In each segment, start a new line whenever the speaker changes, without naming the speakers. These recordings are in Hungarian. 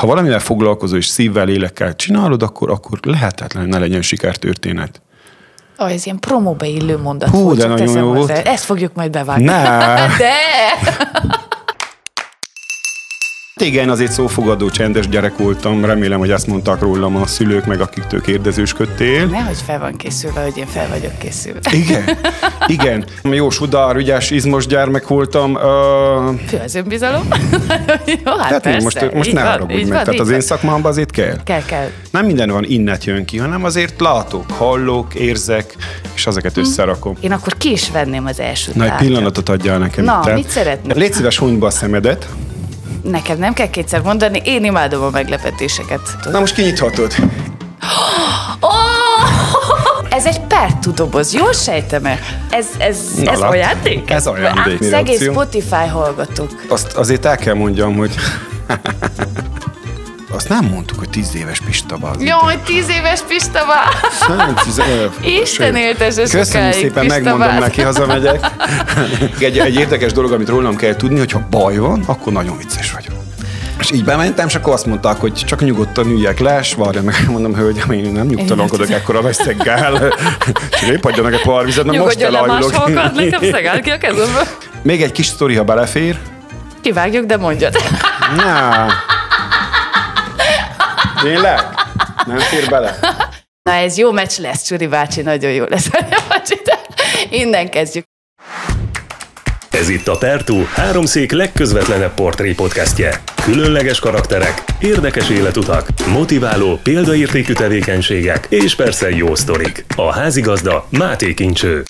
ha valamivel foglalkozol és szívvel, lélekkel csinálod, akkor, akkor lehetetlen, ne legyen sikertörténet.
Oh, ez ilyen promóba illő mondat
Hú, de nagyon jó volt.
Ezt fogjuk majd bevágni.
Ne!
De!
Igen, azért szófogadó, csendes gyerek voltam. Remélem, hogy ezt mondták rólam a szülők, meg akiktől kérdezősködtél.
Nehogy fel van készülve, hogy én fel vagyok készülve.
Igen, igen. Jó sudár, ügyes, izmos gyermek voltam. Uh,
Fő az önbizalom. Jó, hát
hát én
persze,
most, most ne haragudj meg. Tehát az én szakmámban azért kell.
Kell, kell.
Nem minden van innet jön ki, hanem azért látok, hallok, érzek, és ezeket összerakom.
Én akkor ki is venném az első
Na, egy pillanatot adjál nekem.
Na,
itt.
mit szeretnél?
Légy szíves, a szemedet.
Nekem nem kell kétszer mondani, én imádom a meglepetéseket.
Na most kinyithatod.
Ez egy pertú doboz, jól sejtem-e? Ez, ez,
Na,
ez
lát.
ajándék?
Ez ajándék,
Szegény
reakció.
Spotify hallgatók.
Azt azért el kell mondjam, hogy... Azt nem mondtuk, hogy tíz éves Pista bazd.
Jaj, tíz éves Pista
tíz- ö,
Isten éltesse
Köszönöm
sokáig,
szépen,
Pista
megmondom neki, hazamegyek. Egy, egy érdekes dolog, amit rólam kell tudni, hogy ha baj van, akkor nagyon vicces vagyok. És így bementem, és akkor azt mondták, hogy csak nyugodtan üljek le, és várja meg, mondom, hölgyem, én nem nyugtalankodok ekkora veszeggel. Csak épp adjanak egy pohár vizet, mert most
Nyugodjon le máshol ki a kezemből.
Még egy kis sztori, ha belefér.
Kivágjuk, de mondjad.
Na. Tényleg? Nem fér bele?
Na ez jó meccs lesz, Csuri bácsi, nagyon jó lesz. Innen kezdjük.
Ez itt a Pertú, háromszék legközvetlenebb portré podcastje. Különleges karakterek, érdekes életutak, motiváló, példaértékű tevékenységek és persze jó sztorik. A házigazda Máté Kincső.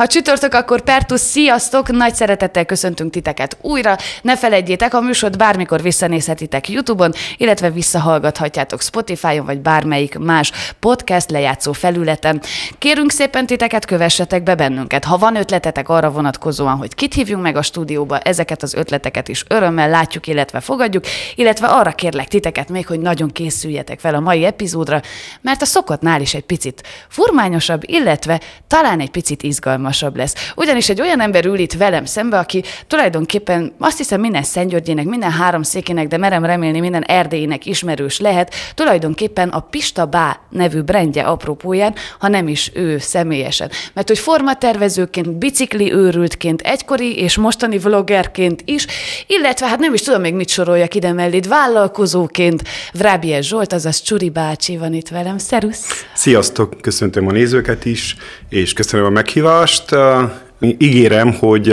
Ha csütörtök, akkor Pertus, sziasztok! Nagy szeretettel köszöntünk titeket újra. Ne felejtjétek, a műsort bármikor visszanézhetitek YouTube-on, illetve visszahallgathatjátok Spotify-on, vagy bármelyik más podcast lejátszó felületen. Kérünk szépen titeket, kövessetek be bennünket. Ha van ötletetek arra vonatkozóan, hogy kit hívjunk meg a stúdióba, ezeket az ötleteket is örömmel látjuk, illetve fogadjuk, illetve arra kérlek titeket még, hogy nagyon készüljetek fel a mai epizódra, mert a szokottnál is egy picit furmányosabb, illetve talán egy picit izgalmasabb lesz. Ugyanis egy olyan ember ül itt velem szembe, aki tulajdonképpen azt hiszem minden Szentgyörgyének, minden háromszékének, de merem remélni minden erdélyének ismerős lehet, tulajdonképpen a Pista Bá nevű brendje apropóján, ha nem is ő személyesen. Mert hogy formatervezőként, bicikli őrültként, egykori és mostani vloggerként is, illetve hát nem is tudom még mit soroljak ide mellé, vállalkozóként Vrábies Zsolt, azaz Csuri bácsi van itt velem. Szerusz!
Sziasztok, köszöntöm a nézőket is, és köszönöm a meghívást. Uh, Ígérem, hogy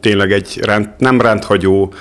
tényleg egy rend, nem rendhagyó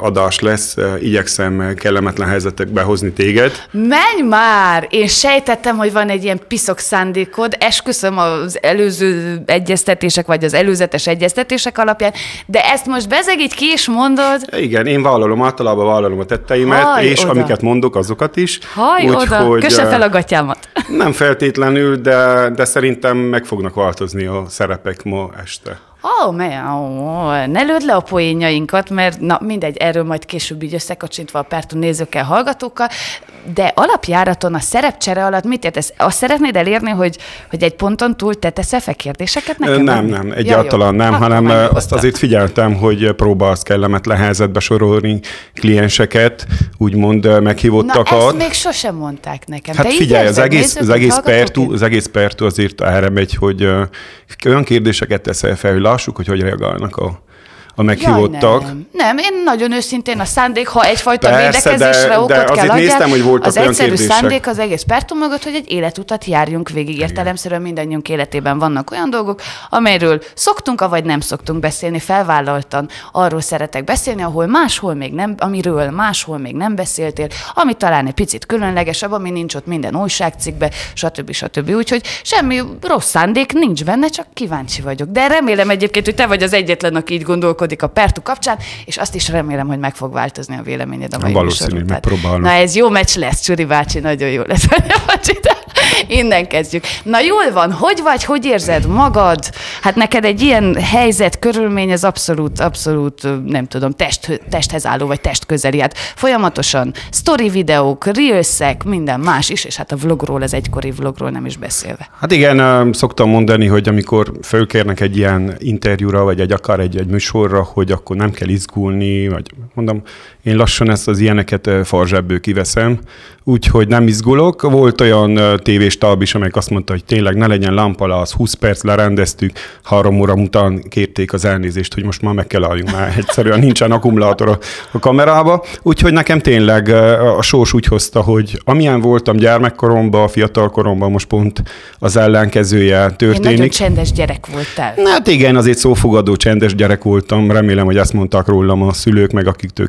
adás lesz. Igyekszem kellemetlen helyzetekbe hozni téged.
Menj már! Én sejtettem, hogy van egy ilyen piszok szándékod, esküszöm az előző egyeztetések, vagy az előzetes egyeztetések alapján, de ezt most bezeg így ki is mondod,
Igen, én vállalom, általában vállalom a tetteimet,
Haj
és
oda.
amiket mondok, azokat is.
haj oda,
Úgyhogy,
kösse
uh,
fel a gatyámat.
Nem feltétlenül, de, de szerintem meg fognak változni a szerepek ma este.
Ó, oh, oh, ne lőd le a poénjainkat, mert na mindegy, erről majd később így összekacsintva a párton nézőkkel, hallgatókkal, de alapjáraton a szerepcsere alatt mit értesz? Azt szeretnéd elérni, hogy, hogy egy ponton túl te teszel fel kérdéseket nekem?
Nem, nem,
Ja,
egyáltalán
jó.
nem,
Akkor
hanem
nyugodtan.
azt azért figyeltem, hogy próbálsz kellemetlen helyzetbe sorolni klienseket, úgymond ö,
Na,
meghívottakat.
ezt még sosem mondták nekem.
Hát
Te
figyelj, az
érzed,
egész,
nézők,
az egész, pertú, az egész pertú azért erre megy, hogy olyan kérdéseket teszel fel, hogy lássuk, hogy hogy reagálnak a, a meghívottak.
Jaj, nem. nem, én nagyon őszintén a szándék, ha egyfajta
Persze,
védekezésre
de-
okot
de
kell adjál,
néztem, hogy voltak
az
olyan
egyszerű
kérdések.
szándék az egész pertum mögött, hogy egy életutat járjunk végig. Értelemszerűen mindannyiunk életében vannak olyan dolgok, amelyről szoktunk, avagy nem szoktunk beszélni, felvállaltan arról szeretek beszélni, ahol máshol még nem, amiről máshol még nem beszéltél, ami talán egy picit különlegesebb, ami nincs ott minden újságcikkbe, stb. stb. Úgyhogy semmi rossz szándék nincs benne, csak kíváncsi vagyok. De remélem egyébként, hogy te vagy az egyetlen, aki így gondolkodik a Pertu kapcsán, és azt is remélem, hogy meg fog változni a véleményed a mai
Valószínű,
műsor
megpróbálom.
Na ez jó meccs lesz, Csuri bácsi, nagyon jó lesz. Innen kezdjük. Na jól van, hogy vagy, hogy érzed magad? Hát neked egy ilyen helyzet, körülmény, az abszolút, abszolút, nem tudom, test, testhez álló, vagy test közeli. Hát folyamatosan story videók, reelsek, minden más is, és hát a vlogról, az egykori vlogról nem is beszélve.
Hát igen, szoktam mondani, hogy amikor fölkérnek egy ilyen interjúra, vagy egy akár egy, egy műsorra, arra, hogy akkor nem kell izgulni, vagy mondom, én lassan ezt az ilyeneket farzsebből kiveszem, úgyhogy nem izgulok. Volt olyan tévés talb is, amelyik azt mondta, hogy tényleg ne legyen lampa, az 20 perc lerendeztük, három óra után kérték az elnézést, hogy most már meg kell álljunk, már egyszerűen nincsen akkumulátor a, a kamerába. Úgyhogy nekem tényleg a sors úgy hozta, hogy amilyen voltam gyermekkoromban, fiatalkoromban, most pont az ellenkezője történik. Én nagyon
csendes gyerek voltál.
Hát igen, azért szófogadó csendes gyerek voltam. Remélem, hogy ezt mondták rólam a szülők, meg akiktől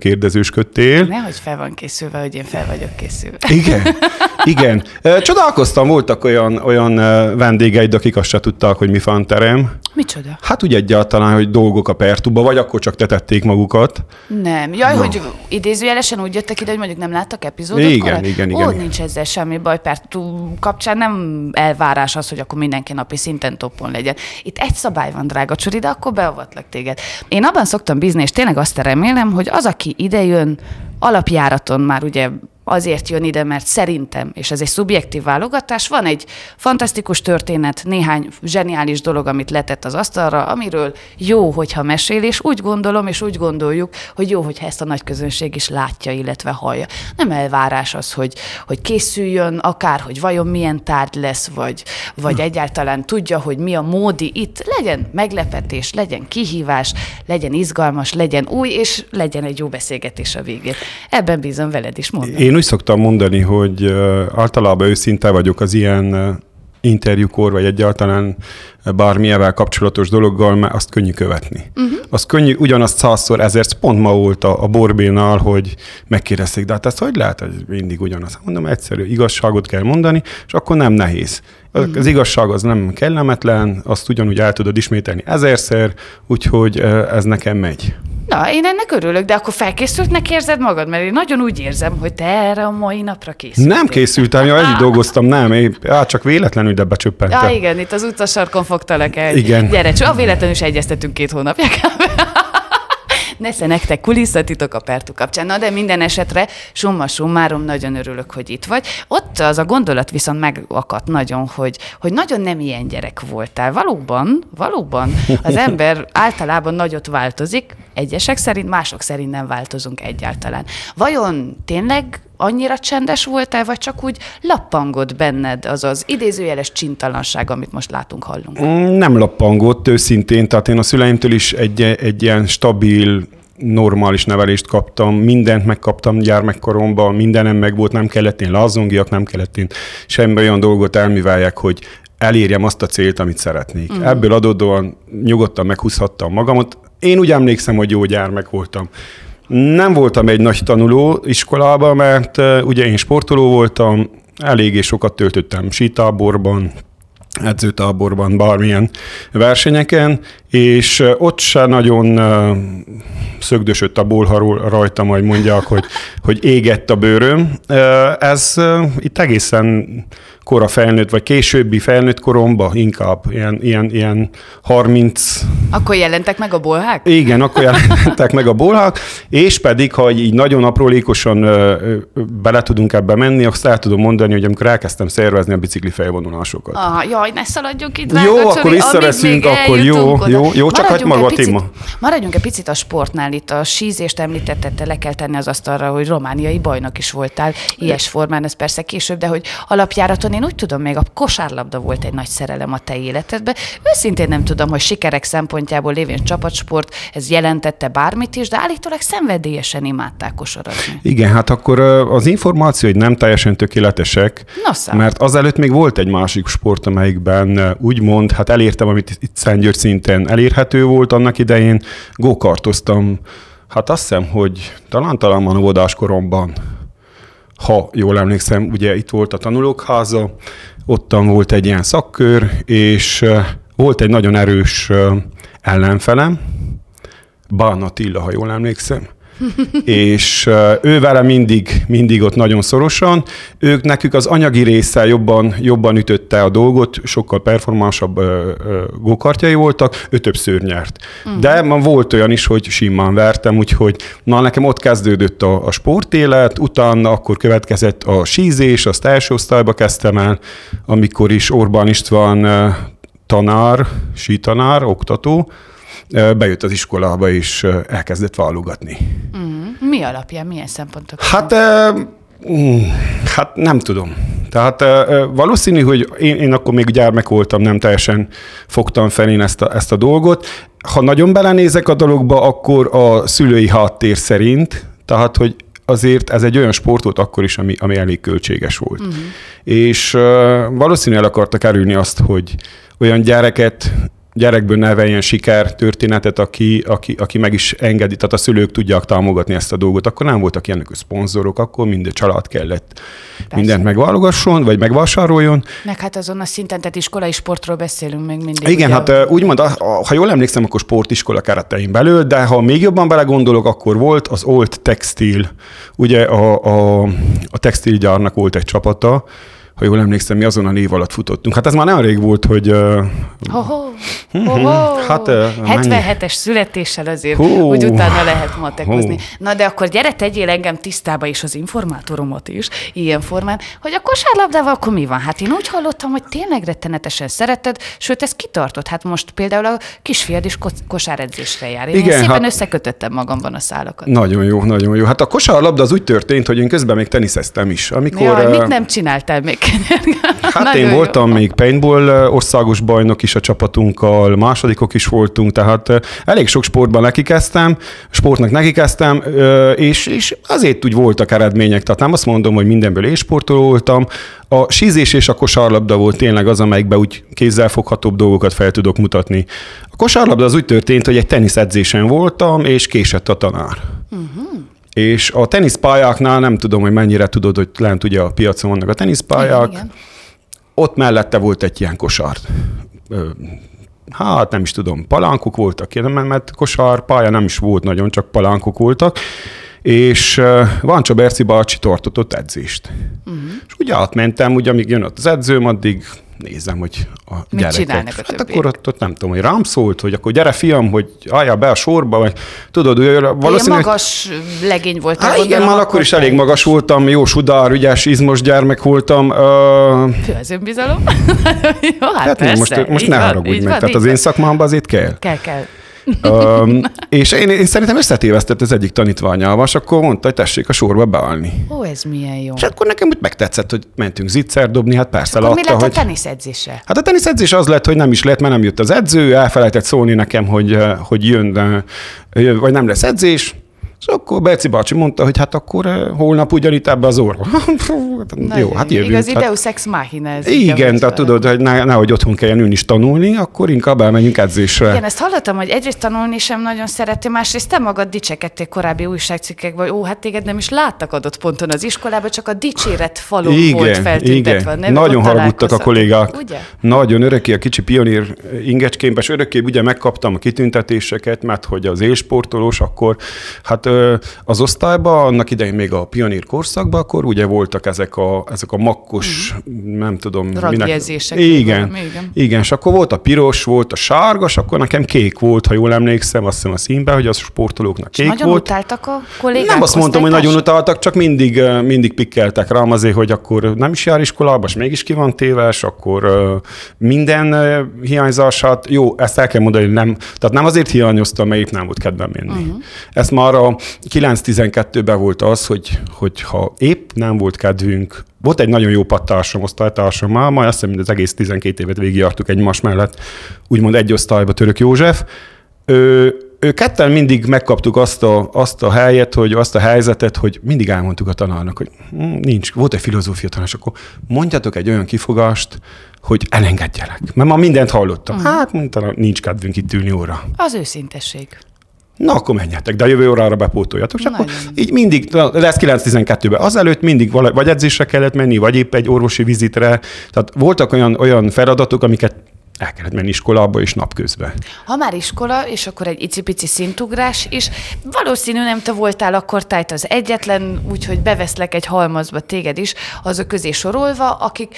kérdezősködtél.
Nehogy fel van készülve, hogy én fel vagyok készülve.
Igen, igen. Csodálkoztam, voltak olyan, olyan vendégeid, akik azt se tudták, hogy mi van terem.
Micsoda?
Hát úgy egyáltalán, hogy dolgok a pertuba, vagy akkor csak tetették magukat.
Nem. Jaj, Na. hogy idézőjelesen úgy jöttek ide, hogy mondjuk nem láttak epizódot?
Igen, igen, igen, igen.
Ó, nincs ezzel semmi baj, pertú kapcsán nem elvárás az, hogy akkor mindenki napi szinten toppon legyen. Itt egy szabály van, drága Csuri, de akkor beavatlak téged. Én abban szoktam bízni, és tényleg azt remélem, hogy az, aki ide jön, alapjáraton már ugye azért jön ide, mert szerintem, és ez egy szubjektív válogatás, van egy fantasztikus történet, néhány zseniális dolog, amit letett az asztalra, amiről jó, hogyha mesél, és úgy gondolom, és úgy gondoljuk, hogy jó, hogyha ezt a nagy közönség is látja, illetve hallja. Nem elvárás az, hogy, hogy készüljön, akár, hogy vajon milyen tárgy lesz, vagy, vagy egyáltalán tudja, hogy mi a módi itt. Legyen meglepetés, legyen kihívás, legyen izgalmas, legyen új, és legyen egy jó beszélgetés a végén. Ebben bízom veled is, mondom.
Én én úgy szoktam mondani, hogy általában őszinte vagyok az ilyen interjúkor, vagy egyáltalán bármilyenvel kapcsolatos dologgal, mert azt könnyű követni. Uh-huh. Az könnyű, ugyanazt százszor, ezért pont ma volt a, a Borbénál, hogy megkérdezték, de hát ezt hogy lehet, hogy mindig ugyanaz? Mondom, egyszerű, igazságot kell mondani, és akkor nem nehéz. Az, uh-huh. az igazság az nem kellemetlen, azt ugyanúgy el tudod ismételni ezerszer, úgyhogy ez nekem megy.
Na, én ennek örülök, de akkor felkészültnek érzed magad? Mert én nagyon úgy érzem, hogy te erre a mai napra készültél.
Nem készültem, ja, együtt dolgoztam, nem. Én, á, csak véletlenül ide becsöppentem.
Ja, igen, itt az utcasarkon fogtalak el.
Igen.
Gyere, csak véletlenül is egyeztetünk két hónapja nesze nektek kulisszatitok a Pertu kapcsán. Na, de minden esetre summa summarum nagyon örülök, hogy itt vagy. Ott az a gondolat viszont megakadt nagyon, hogy, hogy nagyon nem ilyen gyerek voltál. Valóban, valóban az ember általában nagyot változik, egyesek szerint, mások szerint nem változunk egyáltalán. Vajon tényleg annyira csendes voltál, vagy csak úgy lappangott benned az az idézőjeles csintalanság, amit most látunk, hallunk?
Mm, nem lappangott, őszintén. Tehát én a szüleimtől is egy, egy ilyen stabil, normális nevelést kaptam, mindent megkaptam gyermekkoromban, mindenem meg volt, nem kellett én lazongiak, nem kellett én semmi olyan dolgot elműveljek, hogy elérjem azt a célt, amit szeretnék. Mm. Ebből adódóan nyugodtan meghúzhattam magamat. Én úgy emlékszem, hogy jó gyermek voltam. Nem voltam egy nagy tanuló iskolában, mert uh, ugye én sportoló voltam, eléggé sokat töltöttem sítáborban, edzőtáborban, bármilyen versenyeken, és ott se nagyon szögdösött a bolha rajta, majd mondják, hogy, hogy égett a bőröm. Ez itt egészen kora felnőtt, vagy későbbi felnőtt koromban inkább ilyen, ilyen, ilyen 30...
Akkor jelentek meg a bolhák?
Igen, akkor jelentek meg a bolhák, és pedig, ha így nagyon aprólékosan bele tudunk ebbe menni, azt el tudom mondani, hogy amikor elkezdtem szervezni a bicikli felvonulásokat.
Aha, jaj, ne szaladjunk itt.
Jó, akkor Csori, visszaveszünk, akkor jó, jó, jó, csak hagyd maga a téma.
Maradjunk egy picit a sportnál, itt a sízést említette, le kell tenni az asztalra, hogy romániai bajnok is voltál, ilyes formán, ez persze később, de hogy alapjáraton én úgy tudom, még a kosárlabda volt egy nagy szerelem a te életedben. Őszintén nem tudom, hogy sikerek szempontjából lévén csapatsport, ez jelentette bármit is, de állítólag szenvedélyesen imádták kosarazni.
Igen, hát akkor az információ, hogy nem teljesen tökéletesek,
Nosza.
mert azelőtt még volt egy másik sport, amelyikben úgymond, hát elértem, amit itt Szentgyörgy szinten elérhető volt annak idején, gókartoztam, hát azt hiszem, hogy talán talán van koromban ha jól emlékszem, ugye itt volt a tanulókháza, ottan volt egy ilyen szakkör, és volt egy nagyon erős ellenfelem, Bán Attila, ha jól emlékszem, és ő vele mindig, mindig ott nagyon szorosan. Ők nekük az anyagi része jobban, jobban ütötte a dolgot, sokkal performánsabb gokartjai voltak, ő többször nyert. Uh-huh. De ma volt olyan is, hogy simán vertem, úgyhogy na nekem ott kezdődött a, a sportélet, utána akkor következett a sízés, azt első osztályba kezdtem el, amikor is Orbán István tanár, sítanár, oktató, bejött az iskolába, és elkezdett válogatni.
Mi alapján, milyen szempontok?
Hát, mm, hát nem tudom. Tehát valószínű, hogy én, én akkor még gyermek voltam, nem teljesen fogtam fel én ezt a, ezt a dolgot. Ha nagyon belenézek a dologba, akkor a szülői háttér szerint, tehát, hogy azért ez egy olyan sport volt akkor is, ami, ami elég költséges volt. Uh-huh. És uh, valószínűleg el akartak kerülni azt, hogy olyan gyereket gyerekből neveljen siker történetet, aki, aki, aki meg is engedi, tehát a szülők tudják támogatni ezt a dolgot. Akkor nem voltak ilyenek a szponzorok, akkor minden család kellett Persze. mindent megválogasson, vagy megvásároljon.
Meg hát azon a szinten, tehát iskolai sportról beszélünk még mindig.
Igen,
ugye?
hát úgymond, ha jól emlékszem, akkor sportiskola keretein belül, de ha még jobban belegondolok, akkor volt az Old Textil, ugye a, a, a textilgyárnak volt egy csapata, ha jól emlékszem, mi azon a név alatt futottunk. Hát ez már nem rég volt, hogy ö,
Ho-ho, ho-ho.
Hát, mennyi?
77-es születéssel azért,
Hú.
hogy utána lehet matekozni.
Hú.
Na de akkor gyere, tegyél engem tisztába is az informátoromat is, ilyen formán, hogy a kosárlabdával akkor mi van? Hát én úgy hallottam, hogy tényleg rettenetesen szereted, sőt, ez kitartott. Hát most például a kisfiad is kos- kosáredzésre jár. Én
Igen,
szépen
hát-
összekötöttem magamban a szálakat.
nagyon jó, nagyon jó. Hát a kosárlabda az úgy történt, hogy én közben még teniszeztem is. Amikor,
Jaj,
ö,
mit nem csináltál még?
Hát
Nagyon
én
jó.
voltam még paintball országos bajnok is a csapatunkkal, másodikok is voltunk, tehát elég sok sportban nekikezdtem, sportnak nekikezdtem, ö, és, és azért úgy voltak eredmények, tehát nem azt mondom, hogy mindenből élsportoló voltam. A sízés és a kosárlabda volt tényleg az, amelyikben úgy kézzelfoghatóbb dolgokat fel tudok mutatni. A kosárlabda az úgy történt, hogy egy teniszedzésen voltam, és késett a tanár. És a teniszpályáknál nem tudom, hogy mennyire tudod, hogy lent ugye a piacon vannak a teniszpályák,
Igen, igen.
ott mellette volt egy ilyen kosár. Hát nem is tudom, palánkok voltak, mert- kosár pálya nem is volt nagyon, csak palánkok voltak, és Vancsa Berci bácsi tartott ott edzést. Uh-huh. És ugye átmentem, ugye amíg jön ott az edzőm, addig nézem, hogy a
Mit
gyerekek.
a
hát akkor ott, ott nem tudom, hogy rám szólt, hogy akkor gyere fiam, hogy álljál be a sorba, vagy tudod, ő valószínűleg...
magas legény volt.
Hát igen, már akkor is elég magas voltam, jó sudár, ügyes, izmos gyermek voltam. Ö,
az önbizalom. Jó, hát,
Hát
persze,
most, most ne haragudj meg, tehát az én szakmámban azért kell.
Kell, kell.
Um, és én, én szerintem összetévesztett az egyik tanítványával, és akkor mondta, hogy tessék a sorba beállni.
Ó, ez milyen jó.
És akkor nekem úgy megtetszett, hogy mentünk zicser dobni, hát persze
Akkor mi
látta,
lett a
hogy...
teniszedzése?
Hát a teniszedzés az lett, hogy nem is lett, mert nem jött az edző, elfelejtett szólni nekem, hogy, hogy jön, vagy nem lesz edzés, és akkor Berci bácsi mondta, hogy hát akkor eh, holnap ugyanitt ebbe az. Jó,
Nagyon
hát
jó.
jövünk.
Igazi
hát,
Deus Ex Machina ez.
igen, tehát tudod, hogy ne, nehogy otthon kelljen ülni is tanulni, akkor inkább elmenjünk edzésre.
Igen, ezt hallottam, hogy egyrészt tanulni sem nagyon szereti, másrészt te magad dicsekedtél korábbi újságcikkekben, hogy ó, hát téged nem is láttak adott ponton az iskolában, csak a dicséret falon volt feltüntetve.
igen.
neve,
Nagyon haragudtak a kollégák.
Ugye?
Nagyon örökké a kicsi pionír ingecskémbe, és örökké ugye megkaptam a kitüntetéseket, mert hogy az élsportolós, akkor hát az osztályban, annak idején még a pionír korszakban, akkor ugye voltak ezek a, ezek a makkos, nem tudom.
Ragjegyzések,
Igen,
valami, igen.
igen, és akkor volt a piros, volt a sárga, és akkor nekem kék volt, ha jól emlékszem, azt hiszem a színben, hogy az sportolóknak kék
Nagyon
volt.
utáltak a kollégák?
Nem azt mondtam, hogy nagyon utaltak, csak mindig, mindig pikkeltek rám azért, hogy akkor nem is jár iskolába, és mégis ki van téves, akkor minden hiányzását, jó, ezt el kell mondani, hogy nem, tehát nem azért hiányoztam, mert épp nem volt kedvem menni. Uh-huh. Ez már a 9-12-ben volt az, hogy, hogy ha épp nem volt kedvünk, volt egy nagyon jó pattársam, osztálytársam, már majd azt hiszem, hogy az egész 12 évet végigjártuk egymás mellett, úgymond egy osztályba Török József, ő, ő ketten mindig megkaptuk azt a, azt a helyet, hogy azt a helyzetet, hogy mindig elmondtuk a tanárnak, hogy hm, nincs, volt egy filozófia tanár, akkor mondjatok egy olyan kifogást, hogy elengedjelek. Mert ma mindent hallottam. Uh-huh. Hát mondta, nincs kedvünk itt ülni óra.
Az őszintesség.
Na, akkor menjetek, de a jövő órára bepótoljatok. És akkor így mindig, de ez 9-12-ben, azelőtt mindig vala, vagy edzésre kellett menni, vagy épp egy orvosi vizitre. Tehát voltak olyan, olyan feladatok, amiket el kellett menni iskolába és napközben.
Ha már iskola, és akkor egy icipici szintugrás is, valószínű nem te voltál akkor tájt az egyetlen, úgyhogy beveszlek egy halmazba téged is, azok közé sorolva, akik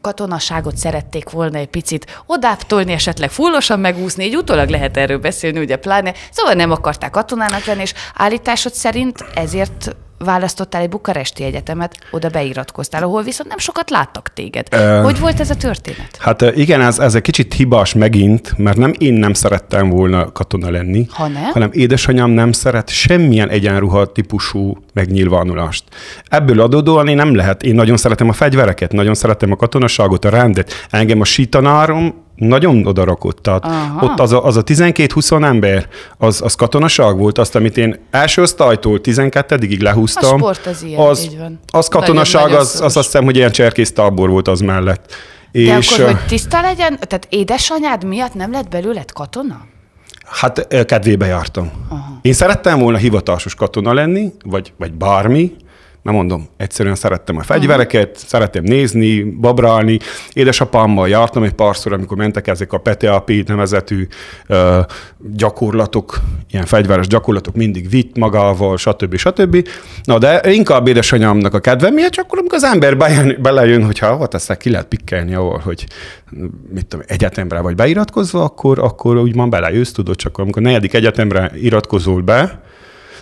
katonaságot szerették volna egy picit odáptolni, esetleg fullosan megúszni, így utólag lehet erről beszélni, ugye pláne. Szóval nem akarták katonának lenni, és állításod szerint ezért választottál egy bukaresti egyetemet, oda beiratkoztál, ahol viszont nem sokat láttak téged. Uh, hogy volt ez a történet?
Hát igen, ez, ez egy kicsit hibás megint, mert nem én nem szerettem volna katona lenni,
ha nem?
hanem édesanyám nem szeret semmilyen egyenruha típusú megnyilvánulást. Ebből adódóan én nem lehet, én nagyon szeretem a fegyvereket, nagyon szeretem a katonaságot, a rendet. Engem a sítanárom nagyon odarakott. Tehát Aha. ott az a, az a 12-20 ember, az, az katonaság volt, azt, amit én első osztálytól 12-ig lehúztam. A
sport az ilyen,
az, így van. Az katonaság, nagyon, az, az azt hiszem, hogy ilyen cserkész tábor volt az mellett.
De és, akkor, hogy tiszta legyen, tehát édesanyád miatt nem lett belőled katona?
Hát kedvébe jártam. Aha. Én szerettem volna hivatásos katona lenni, vagy, vagy bármi, nem mondom, egyszerűen szerettem a fegyvereket, uh-huh. szerettem nézni, babrálni. Édesapámmal jártam egy párszor, amikor mentek ezek a PTAP nevezetű uh, gyakorlatok, ilyen fegyveres gyakorlatok, mindig vitt magával, stb. stb. Na, de inkább édesanyámnak a kedve miatt, csak akkor, amikor az ember bejön, belejön, hogyha ott aztán ki lehet pikkelni, ahol, hogy mit tudom, egyetemre vagy beiratkozva, akkor, akkor úgymond belejössz, tudod, csak amikor negyedik egyetemre iratkozol be,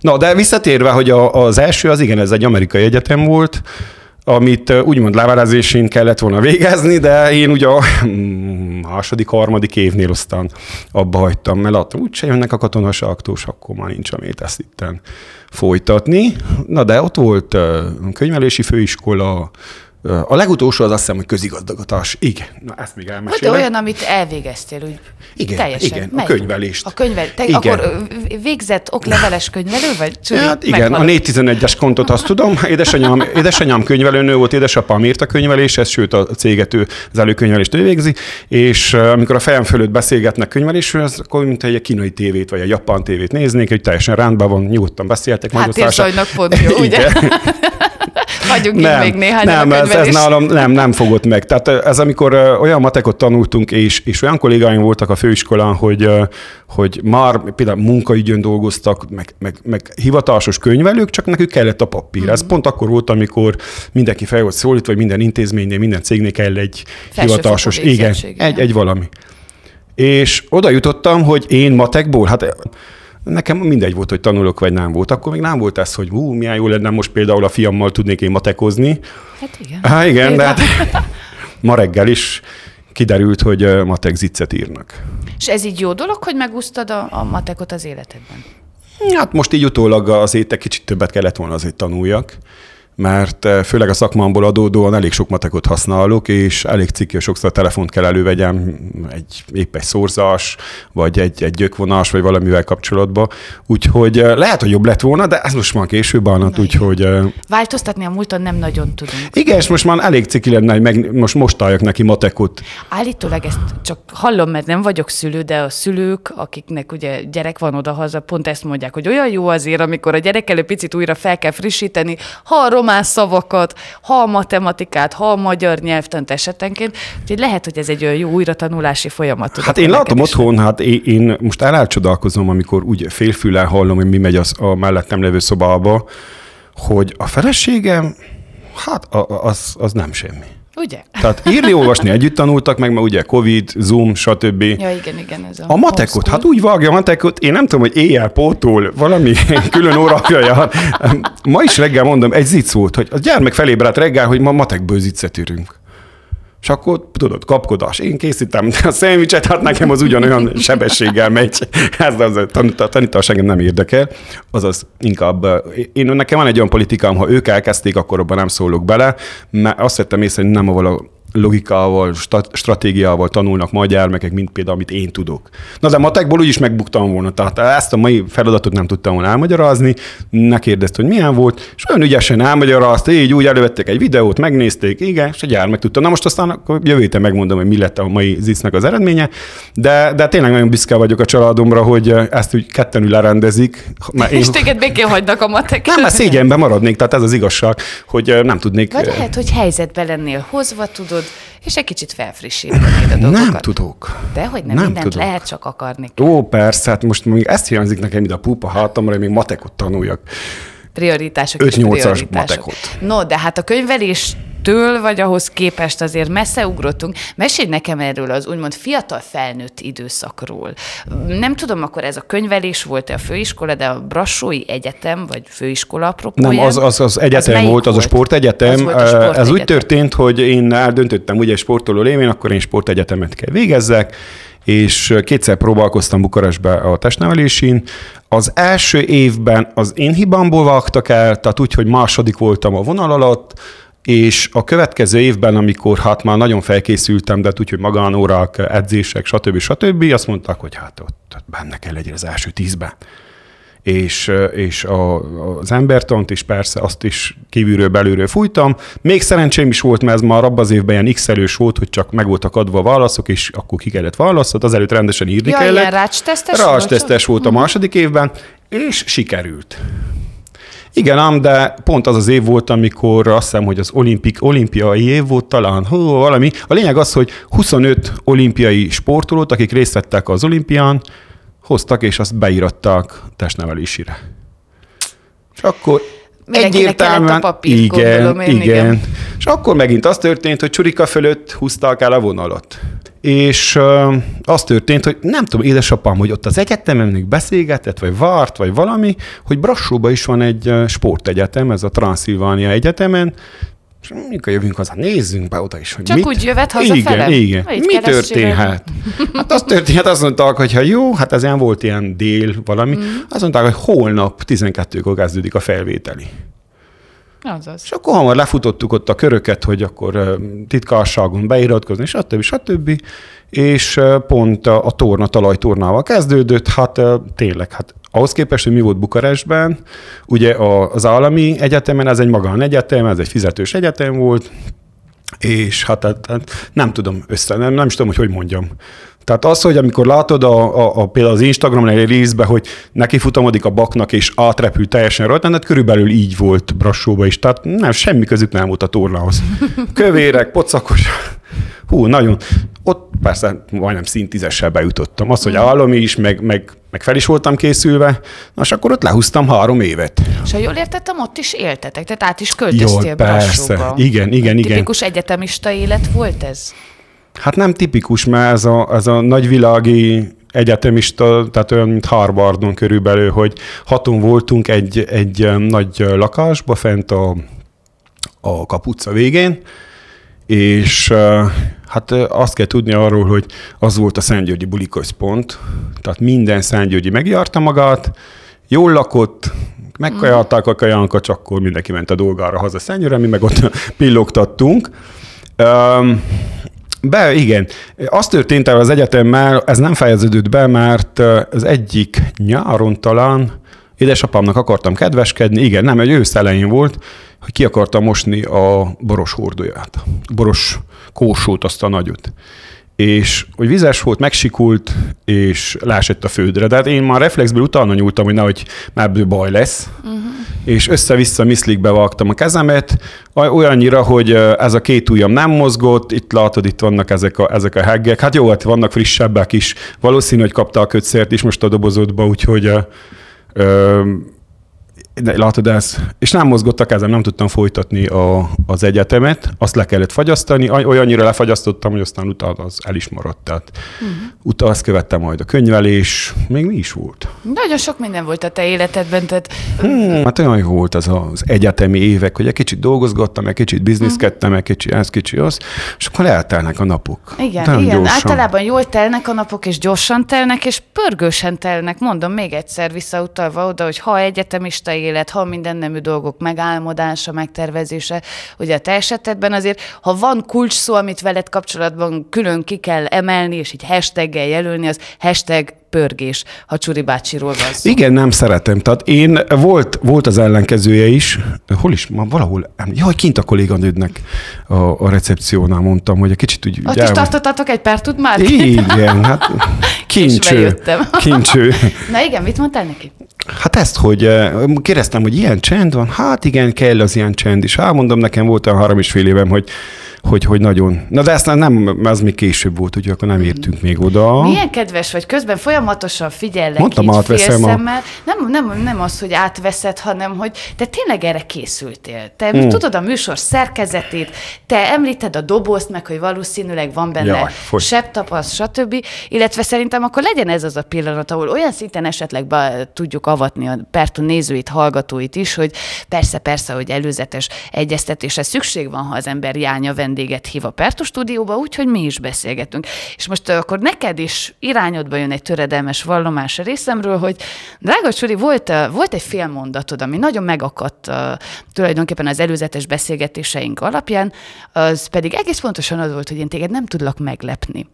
Na, de visszatérve, hogy a, az első, az igen, ez egy amerikai egyetem volt, amit úgymond levelezésén kellett volna végezni, de én ugye a második, harmadik évnél aztán abba hagytam, mert láttam, úgyse jönnek a katonaságtós, akkor már nincs, amit ezt itten folytatni. Na de ott volt könyvelési főiskola, a legutolsó az azt hiszem, hogy közigazgatás. Igen, na ezt még elmesélem.
De olyan, amit elvégeztél, úgy
igen, teljesen. Igen, Melyik? a könyvelést.
A könyvel, te igen. akkor végzett okleveles könyvelő, vagy
csúri, Hát igen, a 411-es kontot azt tudom. Édesanyám, édesanyám könyvelőnő volt, édesapám írt a könyveléshez, sőt a céget ő, az előkönyvelést ő végzi, és amikor a fejem fölött beszélgetnek könyvelésről, az akkor mint egy kínai tévét, vagy egy japán tévét néznék, hogy teljesen rendben van, nyugodtan beszéltek.
Hát pont jó, ugye? Hagyjunk nem, még néhány
Nem, ez, ez nálam nem, nem fogott meg. Tehát ez amikor olyan matekot tanultunk, és, és olyan kollégáim voltak a főiskolán, hogy, hogy már például munkaügyön dolgoztak, meg, meg, meg hivatalos könyvelők, csak nekük kellett a papír. Mm-hmm. Ez mhm. pont akkor volt, amikor mindenki fel volt szólítva, vagy minden intézménynél, minden cégnél kell egy hivatalos, igen, egy, egy valami. És oda jutottam, hogy én matekból, hát Nekem mindegy volt, hogy tanulok vagy nem volt. Akkor még nem volt ez, hogy hú, milyen jó lenne most például a fiammal tudnék én matekozni.
Hát igen.
Há, igen, de hát ma reggel is kiderült, hogy matek ziccet írnak.
És ez így jó dolog, hogy megúsztad a, a matekot az életedben?
Hát most így utólag azért egy kicsit többet kellett volna azért tanuljak mert eh, főleg a szakmámból adódóan elég sok matekot használok, és elég cikki, sokszor a telefont kell elővegyem, egy, épp egy szorzás, vagy egy, egy gyökvonás, vagy valamivel kapcsolatban. Úgyhogy eh, lehet, hogy jobb lett volna, de ez most már később állnak, úgyhogy... Eh,
Változtatni a múlton nem nagyon tudunk.
Igen, és most már elég ciki lenne, hogy meg, most most álljak neki matekot.
Állítólag ezt csak hallom, mert nem vagyok szülő, de a szülők, akiknek ugye gyerek van odahaza, pont ezt mondják, hogy olyan jó azért, amikor a gyerek elő picit újra fel kell frissíteni, ha a román szavakat, ha a matematikát, ha a magyar nyelvtant esetenként. Úgyhogy lehet, hogy ez egy olyan jó újratanulási folyamat.
Hát én látom otthon, hát én, én most elcsodálkozom, amikor úgy félfüllel hallom, hogy mi megy az, a mellettem levő szobába, hogy a feleségem, hát az, az nem semmi.
Ugye?
Tehát írni, olvasni együtt tanultak meg, mert ugye Covid, Zoom, stb.
Ja, igen, igen. Ez a,
a matekot, homeschool. hát úgy vágja a matekot, én nem tudom, hogy éjjel pótol, valami külön órája jár. Ma is reggel mondom, egy zicc volt, hogy a gyermek felébredt reggel, hogy ma matekből ziccet írunk. És akkor tudod, kapkodás. Én készítem a szendvicset, hát nekem az ugyanolyan sebességgel megy. Ez az a tanítás engem nem érdekel. Azaz inkább, én nekem van egy olyan politikám, ha ők elkezdték, akkor abban nem szólok bele, mert azt vettem észre, hogy nem a logikával, stratégiával tanulnak majd gyermekek, mint például, amit én tudok. Na de matekból úgyis megbuktam volna, tehát ezt a mai feladatot nem tudtam volna elmagyarázni, ne kérdezt, hogy milyen volt, és olyan ügyesen elmagyarázta, így úgy elővették egy videót, megnézték, igen, és a gyermek tudta. Na most aztán akkor jövő héten megmondom, hogy mi lett a mai zicnek az eredménye, de, de tényleg nagyon büszke vagyok a családomra, hogy ezt úgy kettenül lerendezik.
Mert én... És téged békén hagynak a matek.
Nem, mert szégyenben maradnék, tehát ez az igazság, hogy nem tudnék.
Vagy lehet, hogy helyzetbe lennél hozva, tudod, tudod, és egy kicsit felfrissítenéd a dolgokat.
Nem tudok.
De hogy nem, nem mindent tudok. lehet csak akarni.
Ó, persze, hát most még ezt hiányzik nekem ide a pupa hátamra, hogy még matekot tanuljak.
Prioritások
5-8-as matekot.
No, de hát a könyvelés től, vagy ahhoz képest azért messze ugrottunk. Mesélj nekem erről az úgymond fiatal felnőtt időszakról. Nem tudom, akkor ez a könyvelés volt-e a főiskola, de a Brassói Egyetem, vagy főiskola apropóján?
Nem, az, az, az egyetem volt, az a sportegyetem.
Az volt a
Ez
sportegyetem.
úgy történt, hogy én eldöntöttem, ugye sportoló lévén, akkor én sportegyetemet kell végezzek, és kétszer próbálkoztam Bukarestbe a testnevelésén. Az első évben az én hibámból vágtak el, tehát úgy, hogy második voltam a vonal alatt, és a következő évben, amikor hát már nagyon felkészültem, de úgy, hogy magánórák, edzések, stb. stb., azt mondták, hogy hát ott, ott benne kell legyen az első tízben és, és a, az embertont is persze azt is kívülről belülről fújtam. Még szerencsém is volt, mert ez már abban az évben ilyen x volt, hogy csak meg voltak adva a válaszok, és akkor ki kellett válaszot, azelőtt rendesen írni
Ja,
kellett.
ilyen rácstesztes
Rács tesztes volt a második évben, és sikerült. Igen, ám, de pont az az év volt, amikor azt hiszem, hogy az olimpik, olimpiai év volt talán, hú, valami. A lényeg az, hogy 25 olimpiai sportolót, akik részt vettek az olimpián, hoztak, és azt beíratták testnevelésére. És akkor
kellett a papírt,
igen,
gondolom én,
igen.
igen.
És akkor megint az történt, hogy Csurika fölött húzták el a vonalat. És az történt, hogy nem tudom, édesapám, hogy ott az egyetemen még beszélgetett, vagy várt, vagy valami, hogy Brassóban is van egy sportegyetem, ez a Transzilvánia Egyetemen, és mikor jövünk haza, nézzünk be oda is, hogy
Csak
mit...
úgy jövet hazafele?
Igen, igen.
Vagy
Mi történhet? Hát az történhet, azt mondták, hogy ha jó, hát ez ilyen volt ilyen dél valami, mm. azt mondták, hogy holnap 12-kor kezdődik a felvételi.
Azaz.
És akkor hamar lefutottuk ott a köröket, hogy akkor titkárságon beiratkozni, stb. stb. És pont a, a torna talajtornával kezdődött, hát tényleg, hát ahhoz képest, hogy mi volt Bukarestben, ugye az állami egyetemen, ez egy magánegyetem, ez egy fizetős egyetem volt, és hát, hát, hát nem tudom össze, nem, nem is tudom, hogy hogy mondjam. Tehát az, hogy amikor látod a, a, a például az Instagramon egy részbe, hogy neki futamodik a baknak, és átrepül teljesen rajta, hát körülbelül így volt Brassóba is. Tehát nem, semmi közük nem volt a tornához. Kövérek, pocakos. Hú, nagyon. Ott persze majdnem szintizessel bejutottam. Az, hogy állami is, meg, meg, meg fel is voltam készülve, na, és akkor ott lehúztam három évet.
És ha jól értettem, ott is éltetek, tehát át is költöztél
Jól, persze. Igen, igen, igen.
Tipikus egyetemista élet volt ez?
Hát nem tipikus, mert ez a, ez a nagyvilági egyetemista, tehát olyan, mint Harvardon körülbelül, hogy haton voltunk egy, egy nagy lakásba fent a, a kapuca végén, és hát azt kell tudni arról, hogy az volt a Szentgyörgyi buli központ, tehát minden Szentgyörgyi megjárta magát, jól lakott, megkajálták a kajánkat, csak akkor mindenki ment a dolgára haza Szentgyőre, mi meg ott pillogtattunk. Um, be, igen. Az történt el az egyetemmel, ez nem fejeződött be, mert az egyik nyáron talán édesapámnak akartam kedveskedni, igen, nem, egy ősz elején volt, hogy ki akartam mosni a boros hordóját, boros kósót, azt a nagyot. És hogy vizes volt, megsikult, és leesett a földre. De hát én már reflexből utána nyúltam, hogy nehogy már baj lesz. Uh-huh. És össze-vissza miszlikbe vágtam a kezemet, oly- olyannyira, hogy ez a két ujjam nem mozgott, itt látod, itt vannak ezek a, ezek a heggek. Hát jó, hát vannak frissebbek is. Valószínű, hogy kapta a kötszert is most a dobozodba, úgyhogy ö, de látod ezt? És nem mozgott a kezem, nem tudtam folytatni a, az egyetemet, azt le kellett fagyasztani, Oly- olyannyira lefagyasztottam, hogy aztán utána az el is maradt. Tehát uh-huh. utána azt követtem majd a könyvelés, még mi is volt?
Nagyon sok minden volt a te életedben, tehát
Hmm, hát olyan jó volt az az egyetemi évek, hogy egy kicsit dolgozgattam, egy kicsit bizniszkedtem, egy kicsi ez, kicsi az, és akkor eltelnek a napok.
igen,
Nagyon
igen,
gyorsan.
általában jól telnek a napok, és gyorsan telnek, és pörgősen telnek. Mondom még egyszer visszautalva oda, hogy ha egyetemista élet, ha minden nemű dolgok megálmodása, megtervezése, ugye a te esetedben azért, ha van kulcs szó, amit veled kapcsolatban külön ki kell emelni, és így hashtaggel jelölni, az hashtag pörgés, ha Csuri bácsiról van szó.
Igen, nem szeretem. Tehát én, volt, volt az ellenkezője is, hol is, ma valahol, jaj, kint a kolléganődnek a, a recepciónál mondtam, hogy egy kicsit úgy...
Ott is tartottatok egy pár tud már?
Igen, hát kincső.
bejöttem.
Kincső.
Na igen, mit mondtál neki?
Hát ezt, hogy eh, kérdeztem, hogy ilyen csend van? Hát igen, kell az ilyen csend is. Hát mondom, nekem volt olyan három és fél évem, hogy hogy, hogy nagyon. Na de ezt nem, ez még később volt, úgyhogy akkor nem értünk még oda.
Milyen kedves vagy, közben folyamatosan figyellek
Mondtam,
így
átveszem a-.
Nem, nem, nem az, hogy átveszed, hanem hogy te tényleg erre készültél. Te
Hmm.
tudod a műsor szerkezetét, te említed a dobozt, meg hogy valószínűleg van benne
Jaj, fogy.
sebtapasz, stb. Illetve szerintem akkor legyen ez az a pillanat, ahol olyan szinten esetleg be tudjuk avatni a Pertu nézőit, hallgatóit is, hogy persze, persze, hogy előzetes egyeztetésre szükség van, ha az ember Jánya vendéget hív a Pertu stúdióba, úgyhogy mi is beszélgetünk. És most akkor neked is irányodba jön egy töredelmes vallomás a részemről, hogy drága Csuri, volt, volt egy fél mondatod, ami nagyon megakadt tulajdonképpen az előzetes beszélgetéseink alapján, az pedig egész pontosan az volt, hogy én téged nem tudlak meglepni.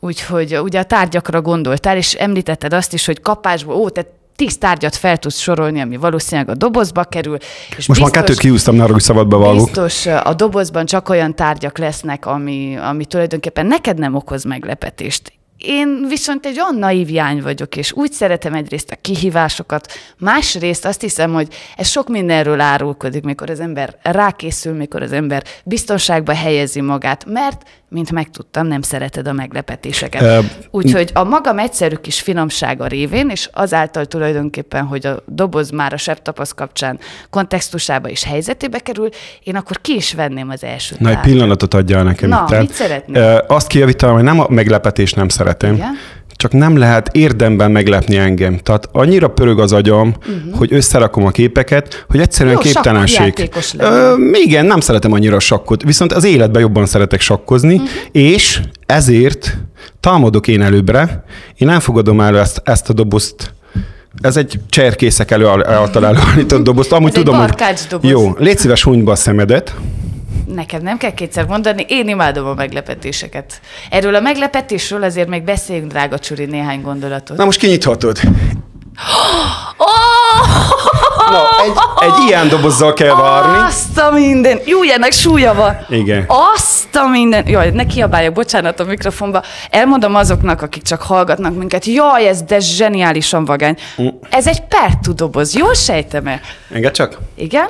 Úgyhogy ugye a tárgyakra gondoltál, és említetted azt is, hogy kapásból, ó, te tíz tárgyat fel tudsz sorolni, ami valószínűleg a dobozba kerül. És
Most már kettőt kiúztam, ne hogy szabadba vágok.
Biztos a dobozban csak olyan tárgyak lesznek, ami, ami tulajdonképpen neked nem okoz meglepetést. Én viszont egy olyan naív jány vagyok, és úgy szeretem egyrészt a kihívásokat, másrészt azt hiszem, hogy ez sok mindenről árulkodik, mikor az ember rákészül, mikor az ember biztonságba helyezi magát, mert, mint megtudtam, nem szereted a meglepetéseket. Úgyhogy a magam egyszerű kis finomsága révén, és azáltal tulajdonképpen, hogy a doboz már a sebtapasz kapcsán kontextusába és helyzetébe kerül, én akkor ki is venném az első
Na, egy pillanatot adjál nekem
Na,
itt.
mit szeretnél?
Ö, Azt kijavítanám, hogy nem a meglepetést nem szeretem.
Igen?
Csak nem lehet érdemben meglepni engem. Tehát annyira pörög az agyam, uh-huh. hogy összerakom a képeket, hogy egyszerűen.
Jó,
képtelenség. Ö, igen, nem szeretem annyira a sakkot, viszont az életben jobban szeretek sakkozni, uh-huh. és ezért támadok én előbbre. Én nem fogadom el ezt, ezt a dobozt ez egy cserkészek elő, által előállított dobozt. Amúgy
Ez egy
tudom, hogy...
barkács doboz.
Jó, légy szíves, a szemedet.
Nekem nem kell kétszer mondani, én imádom a meglepetéseket. Erről a meglepetésről azért még beszéljünk, drága Csuri, néhány gondolatot.
Na most kinyithatod.
Oh!
Na, egy, egy ilyen dobozzal kell várni.
Azt a minden! Jó, ennek súlya van.
Igen.
Azt a minden! Jaj, ne kiabáljak, bocsánat a mikrofonba. Elmondom azoknak, akik csak hallgatnak minket. Jaj, ez de zseniálisan vagány.
Mm.
Ez egy pertu doboz. Jól sejtem-e?
Engedd csak.
Igen?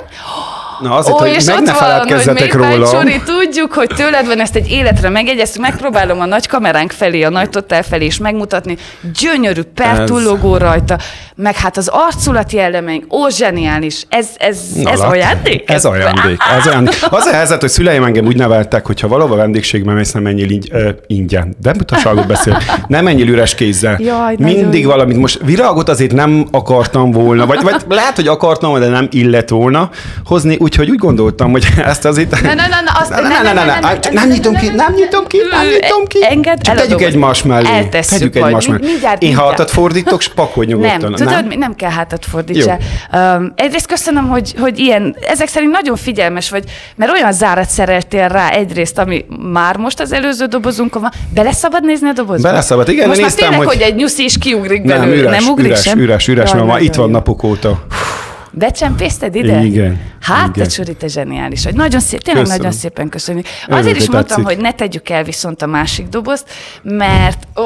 Na azért,
Ó,
hogy
és
meg
ott
ne
van, hogy
feledkezzetek
még. Csuri, tudjuk, hogy tőled van ezt egy életre megegyeztük, megpróbálom a nagy kameránk felé, a nagy totál felé is megmutatni. Gyönyörű pertu
Ez-
logó rajta, meg hát az arculati elemeink, ó, zseniális. Ez, ez,
Na,
ez
lát-
ajándék?
Ez ajándék. Ez ajándék. Az a helyzet, hogy szüleim engem úgy neveltek, hogy ha valahol vendégségbe mész, nem menjél így, ö, ingyen. De butaságot beszél. Nem menjél üres kézzel.
Jaj,
Mindig
jó.
valamit. Most virágot azért nem akartam volna, vagy, vagy lehet, hogy akartam, de nem illet volna hozni, úgyhogy úgy gondoltam, hogy ezt azért...
Ne, ne, ne, ne, azt-
ne, ne, ne, ne, ne, ne, nem nyitom ki, nem nyitom ki, nem nyitom ki.
Engedd
Csak tegyük egymás mellé.
Eltesszük
Tegyük egymás mellé. Én hátat fordítok, spakolj nyugodtan.
Nem, tudod, mi nem kell hátat fordítsál. Um, egyrészt köszönöm, hogy, hogy ilyen, ezek szerint nagyon figyelmes vagy, mert olyan zárat szereltél rá egyrészt, ami már most az előző dobozunkon van. Bele szabad nézni a dobozba?
Bele szabad, igen,
Most már
néztem,
tényleg,
hogy-
hogy... egy nyuszi is kiugrik
Nem,
belőle.
üres,
nem ugrik
üres,
sem?
üres, üres,
Jaj,
mert már itt van napok óta.
Becsempészted ide?
Igen,
Hát, te
igen.
Csuri, te zseniális vagy. Nagyon szép, tényleg
Köszönöm.
nagyon szépen köszönjük.
Örülök,
Azért is mondtam,
tetszik.
hogy ne tegyük el viszont a másik dobozt, mert ó,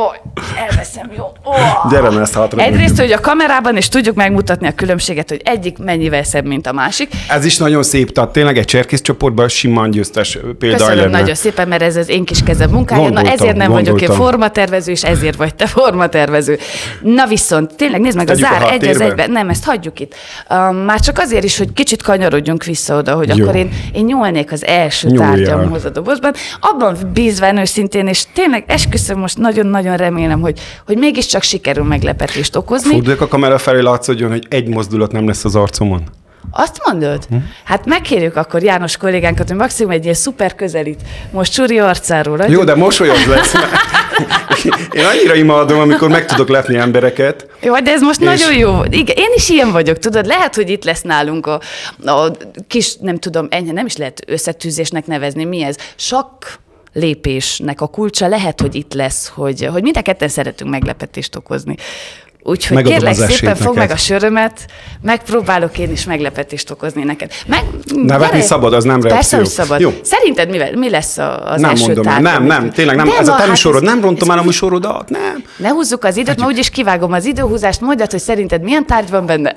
elveszem, jó. Ó.
Gyere, mert ezt hátra
Egyrészt, hogy a kamerában is tudjuk megmutatni a különbséget, hogy egyik mennyivel szebb, mint a másik.
Ez is nagyon szép, tehát tényleg egy cserkész csoportban simán győztes példa
Köszönöm
lenne.
nagyon szépen, mert ez az én kis kezem munkája. Na
Gondoltam,
ezért nem vagyok én
gondoltam.
formatervező, és ezért vagy te formatervező. Na viszont, tényleg nézd meg,
Tegyük
a
a
zár egy az egyben. Nem, ezt hagyjuk itt. Um, már csak azért is, hogy kicsit kanyarodjunk vissza oda, hogy
Jó.
akkor én, én nyúlnék az első
Nyúljál.
tárgyamhoz a dobozban. Abban bízván őszintén, és tényleg esküszöm most nagyon-nagyon remélem, hogy, hogy mégiscsak sikerül meglepetést okozni.
Forduljak a kamera felé, látszódjon, hogy egy mozdulat nem lesz az arcomon.
Azt mondod?
Hm?
Hát megkérjük akkor János kollégánkat, hogy maximum egy ilyen szuper közelít most Csuri arcáról.
Jó, de mosolyog lesz. Én annyira imádom, amikor meg tudok lepni embereket.
Jó, de ez most
És-
nagyon jó. Igen, én is ilyen vagyok, tudod, lehet, hogy itt lesz nálunk a, a kis, nem tudom, enyhe, nem is lehet összetűzésnek nevezni, mi ez? Sok lépésnek a kulcsa lehet, hogy itt lesz, hogy, hogy mind a ketten szeretünk meglepetést okozni. Úgyhogy
Megadom
kérlek szépen, fogd
neked.
meg a sörömet, megpróbálok én is meglepetést okozni neked. Meg,
Nevetni szabad, az nem
Persze,
reakció.
hogy szabad.
Jó.
Szerinted mi, mi lesz az
nem
első
mondom
tárgy,
Nem, nem, tényleg nem. ez
na,
a te
hát
műsorod, nem rontom
ez-
el a műsorodat, nem.
ne húzzuk az időt, mert úgyis kivágom az időhúzást. Mondjad, hogy szerinted milyen tárgy van benne?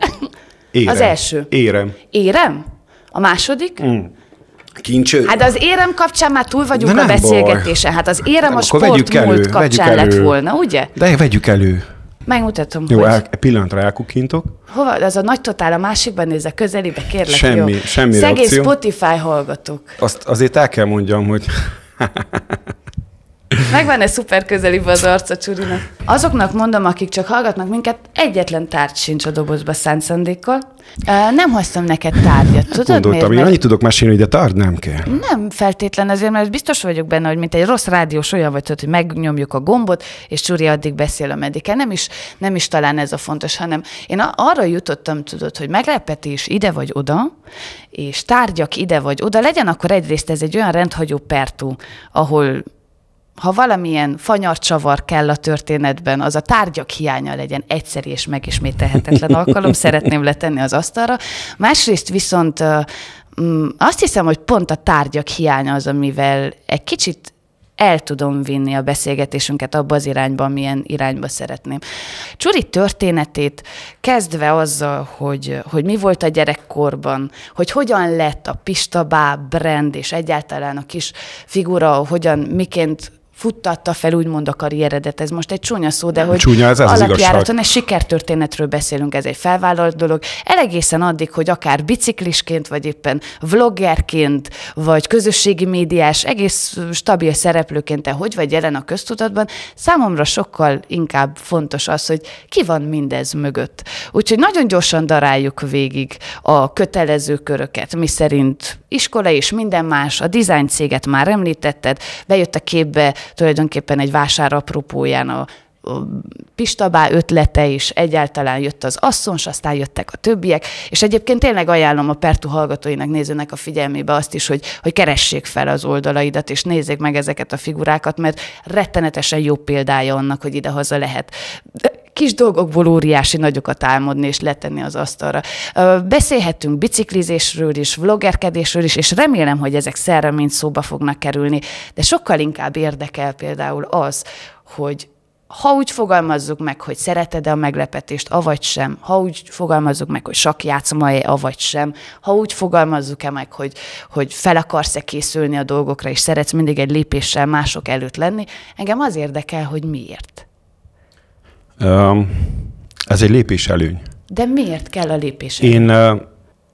Érem.
Az első.
Érem.
Érem? A második?
Mm. Kincső?
Hát az érem kapcsán már túl vagyunk
De
a
nem
beszélgetésen. Hát az érem
Nem,
a
akkor vegyük
sport
elő,
múlt kapcsán
vegyük
lett
elő.
volna, ugye?
De vegyük elő.
Megmutatom,
Jó,
hogy
el, pillanatra elkukintok.
hova, az a nagy totál a másikban nézze, közelébe, kérlek,
Semmi-
jó?
semmi
Szegény
reakció.
Spotify hallgatók.
Azt azért el kell mondjam, hogy
Megvan-e szuper közelibb az arca Csurinak? Azoknak mondom, akik csak hallgatnak minket, egyetlen tárgy sincs a dobozba szánt szándékkal. Nem hoztam neked tárgyat, tudod
gondoltam,
miért?
én
Mert
annyit tudok mesélni, hogy de tard nem kell.
nem feltétlen azért, mert biztos vagyok benne, hogy mint egy rossz rádiós olyan vagy, hogy megnyomjuk a gombot, és Csuri addig beszél, ameddig kell. Nem is, nem is talán ez a fontos, hanem én arra jutottam, tudod, hogy meglepetés ide vagy oda, és tárgyak ide vagy oda, legyen akkor egyrészt ez egy olyan rendhagyó pertú, ahol ha valamilyen fanyarcsavar kell a történetben, az a tárgyak hiánya legyen egyszerű és megismételhetetlen alkalom, szeretném letenni az asztalra. Másrészt viszont mm, azt hiszem, hogy pont a tárgyak hiánya az, amivel egy kicsit el tudom vinni a beszélgetésünket abba az irányba, milyen irányba szeretném. Csuri történetét kezdve azzal, hogy, hogy mi volt a gyerekkorban, hogy hogyan lett a Pistabá brand, és egyáltalán a kis figura, hogyan, miként futtatta fel úgymond a karrieredet. Ez most egy csúnya szó, de hogy
Csúnya, ez-
alapjáraton egy sikertörténetről beszélünk, ez egy felvállalt dolog. Elegészen addig, hogy akár biciklisként, vagy éppen vloggerként, vagy közösségi médiás, egész stabil szereplőként te hogy vagy jelen a köztudatban, számomra sokkal inkább fontos az, hogy ki van mindez mögött. Úgyhogy nagyon gyorsan daráljuk végig a kötelező köröket, mi szerint iskola és minden más, a design céget már említetted, bejött a képbe tulajdonképpen egy vásár apropóján a Pistabá ötlete is, egyáltalán jött az asszons, aztán jöttek a többiek, és egyébként tényleg ajánlom a Pertu hallgatóinak, nézőnek a figyelmébe azt is, hogy, hogy keressék fel az oldalaidat, és nézzék meg ezeket a figurákat, mert rettenetesen jó példája annak, hogy idehaza lehet kis dolgokból óriási nagyokat álmodni és letenni az asztalra. Beszélhetünk biciklizésről is, vloggerkedésről is, és remélem, hogy ezek szerre mind szóba fognak kerülni, de sokkal inkább érdekel például az, hogy ha úgy fogalmazzuk meg, hogy szereted-e a meglepetést, avagy sem, ha úgy fogalmazzuk meg, hogy sakjátszma-e, avagy sem, ha úgy fogalmazzuk-e meg, hogy, hogy fel akarsz-e készülni a dolgokra, és szeretsz mindig egy lépéssel mások előtt lenni, engem az érdekel, hogy miért.
Um, ez egy lépés előny.
De miért kell a lépés?
Én uh,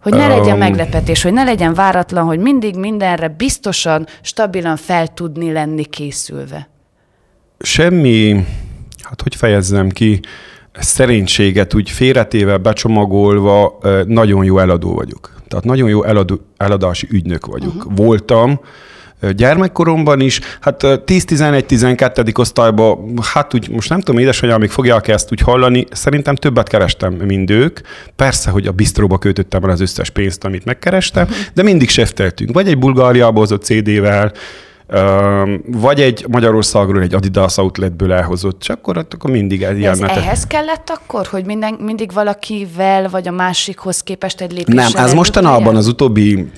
Hogy ne legyen
Öm.
meglepetés, hogy ne legyen váratlan, hogy mindig mindenre biztosan, stabilan fel tudni lenni készülve.
semmi, hát hogy fejezzem ki, szerénységet úgy félretéve, becsomagolva nagyon jó eladó vagyok. Tehát nagyon jó eladó, eladási ügynök vagyok. Uh-huh. Voltam gyermekkoromban is, hát ö, 10-11-12. osztályban, hát úgy most nem tudom, édesanyám még fogják ezt úgy hallani, szerintem többet kerestem, mint ők. Persze, hogy a bistróba költöttem el az összes pénzt, amit megkerestem, de mindig sefteltünk. Vagy egy Bulgáriába hozott CD-vel, vagy egy Magyarországról egy Adidas outletből elhozott, és akkor, akkor mindig
De
ilyen
ez ehhez kellett akkor, hogy minden, mindig valakivel, vagy a másikhoz képest egy lépéssel
Nem, ez mostanában az utóbbi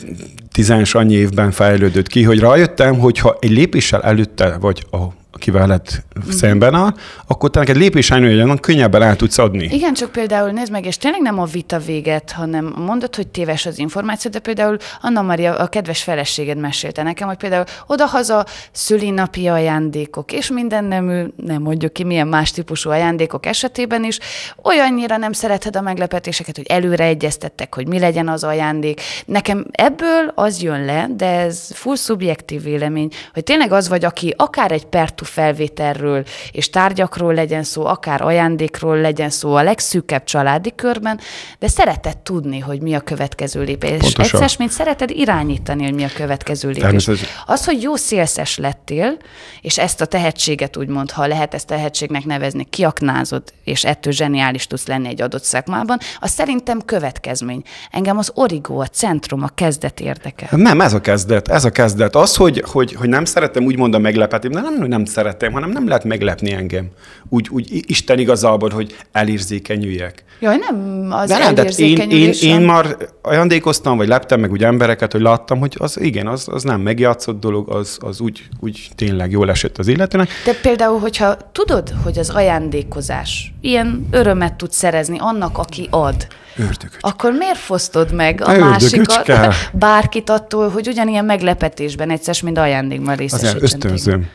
tízes annyi évben fejlődött ki, hogy rájöttem, hogy ha egy lépéssel előtte vagy a, akivel lett
Mhm.
szemben áll, akkor te neked lépés előtt könnyebben el tudsz adni.
Igen, csak például nézd meg, és tényleg nem a vita véget, hanem mondod, hogy téves az információ, de például Anna Maria, a kedves feleséged mesélte nekem, hogy például odahaza szülinapi ajándékok, és minden nemű, nem mondjuk ki, milyen más típusú ajándékok esetében is, olyannyira nem szereted a meglepetéseket, hogy előre egyeztettek, hogy mi legyen az ajándék. Nekem ebből az jön le, de ez full szubjektív vélemény, hogy tényleg az vagy, aki akár egy pertu felvételről és tárgyakról legyen szó, akár ajándékról legyen szó a legszűkebb családi körben, de szereted tudni, hogy mi a következő lépés. És
Pontosan.
egyszer, mint szereted irányítani, hogy mi a következő lépés. Az, hogy jó szélszes lettél, és ezt a tehetséget úgymond, ha lehet ezt tehetségnek nevezni, kiaknázod, és ettől zseniális tudsz lenni egy adott szakmában, az szerintem következmény. Engem az origó, a centrum, a kezdet érdekel.
Nem, ez a kezdet, ez a kezdet. Az, hogy, hogy, hogy nem szeretem úgymond a meglepetni, de nem, hogy nem szeretem, hanem nem lehet meglepni engem. Úgy, úgy Isten igazából, hogy elérzékenyüljek.
Jaj, nem az
De nem, tehát én, én, én már ajándékoztam, vagy leptem meg úgy embereket, hogy láttam, hogy az igen, az, az nem megjátszott dolog, az, az úgy, úgy tényleg jól esett az illetőnek.
De például, hogyha tudod, hogy az ajándékozás ilyen örömet tud szerezni annak, aki ad,
Ördögöcske.
akkor miért fosztod meg a másikat, bárkit attól, hogy ugyanilyen meglepetésben egyszer, mint ajándékban
Az
részesítsen
ösztönzöm.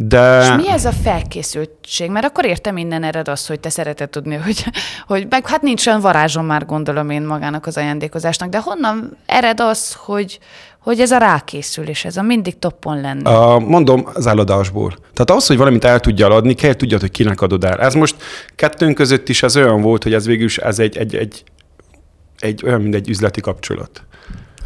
De...
És mi ez a felkészültség? Mert akkor értem minden ered az, hogy te szereted tudni, hogy, hogy meg hát nincs olyan varázsom már gondolom én magának az ajándékozásnak, de honnan ered az, hogy, hogy ez a rákészülés, ez a mindig toppon lenne?
A, mondom, az eladásból. Tehát ahhoz, hogy valamit el tudjál adni, kell tudjad, hogy kinek adod el. Ez most kettőnk között is ez olyan volt, hogy ez végül is ez egy, egy, egy, egy olyan, mint egy üzleti kapcsolat.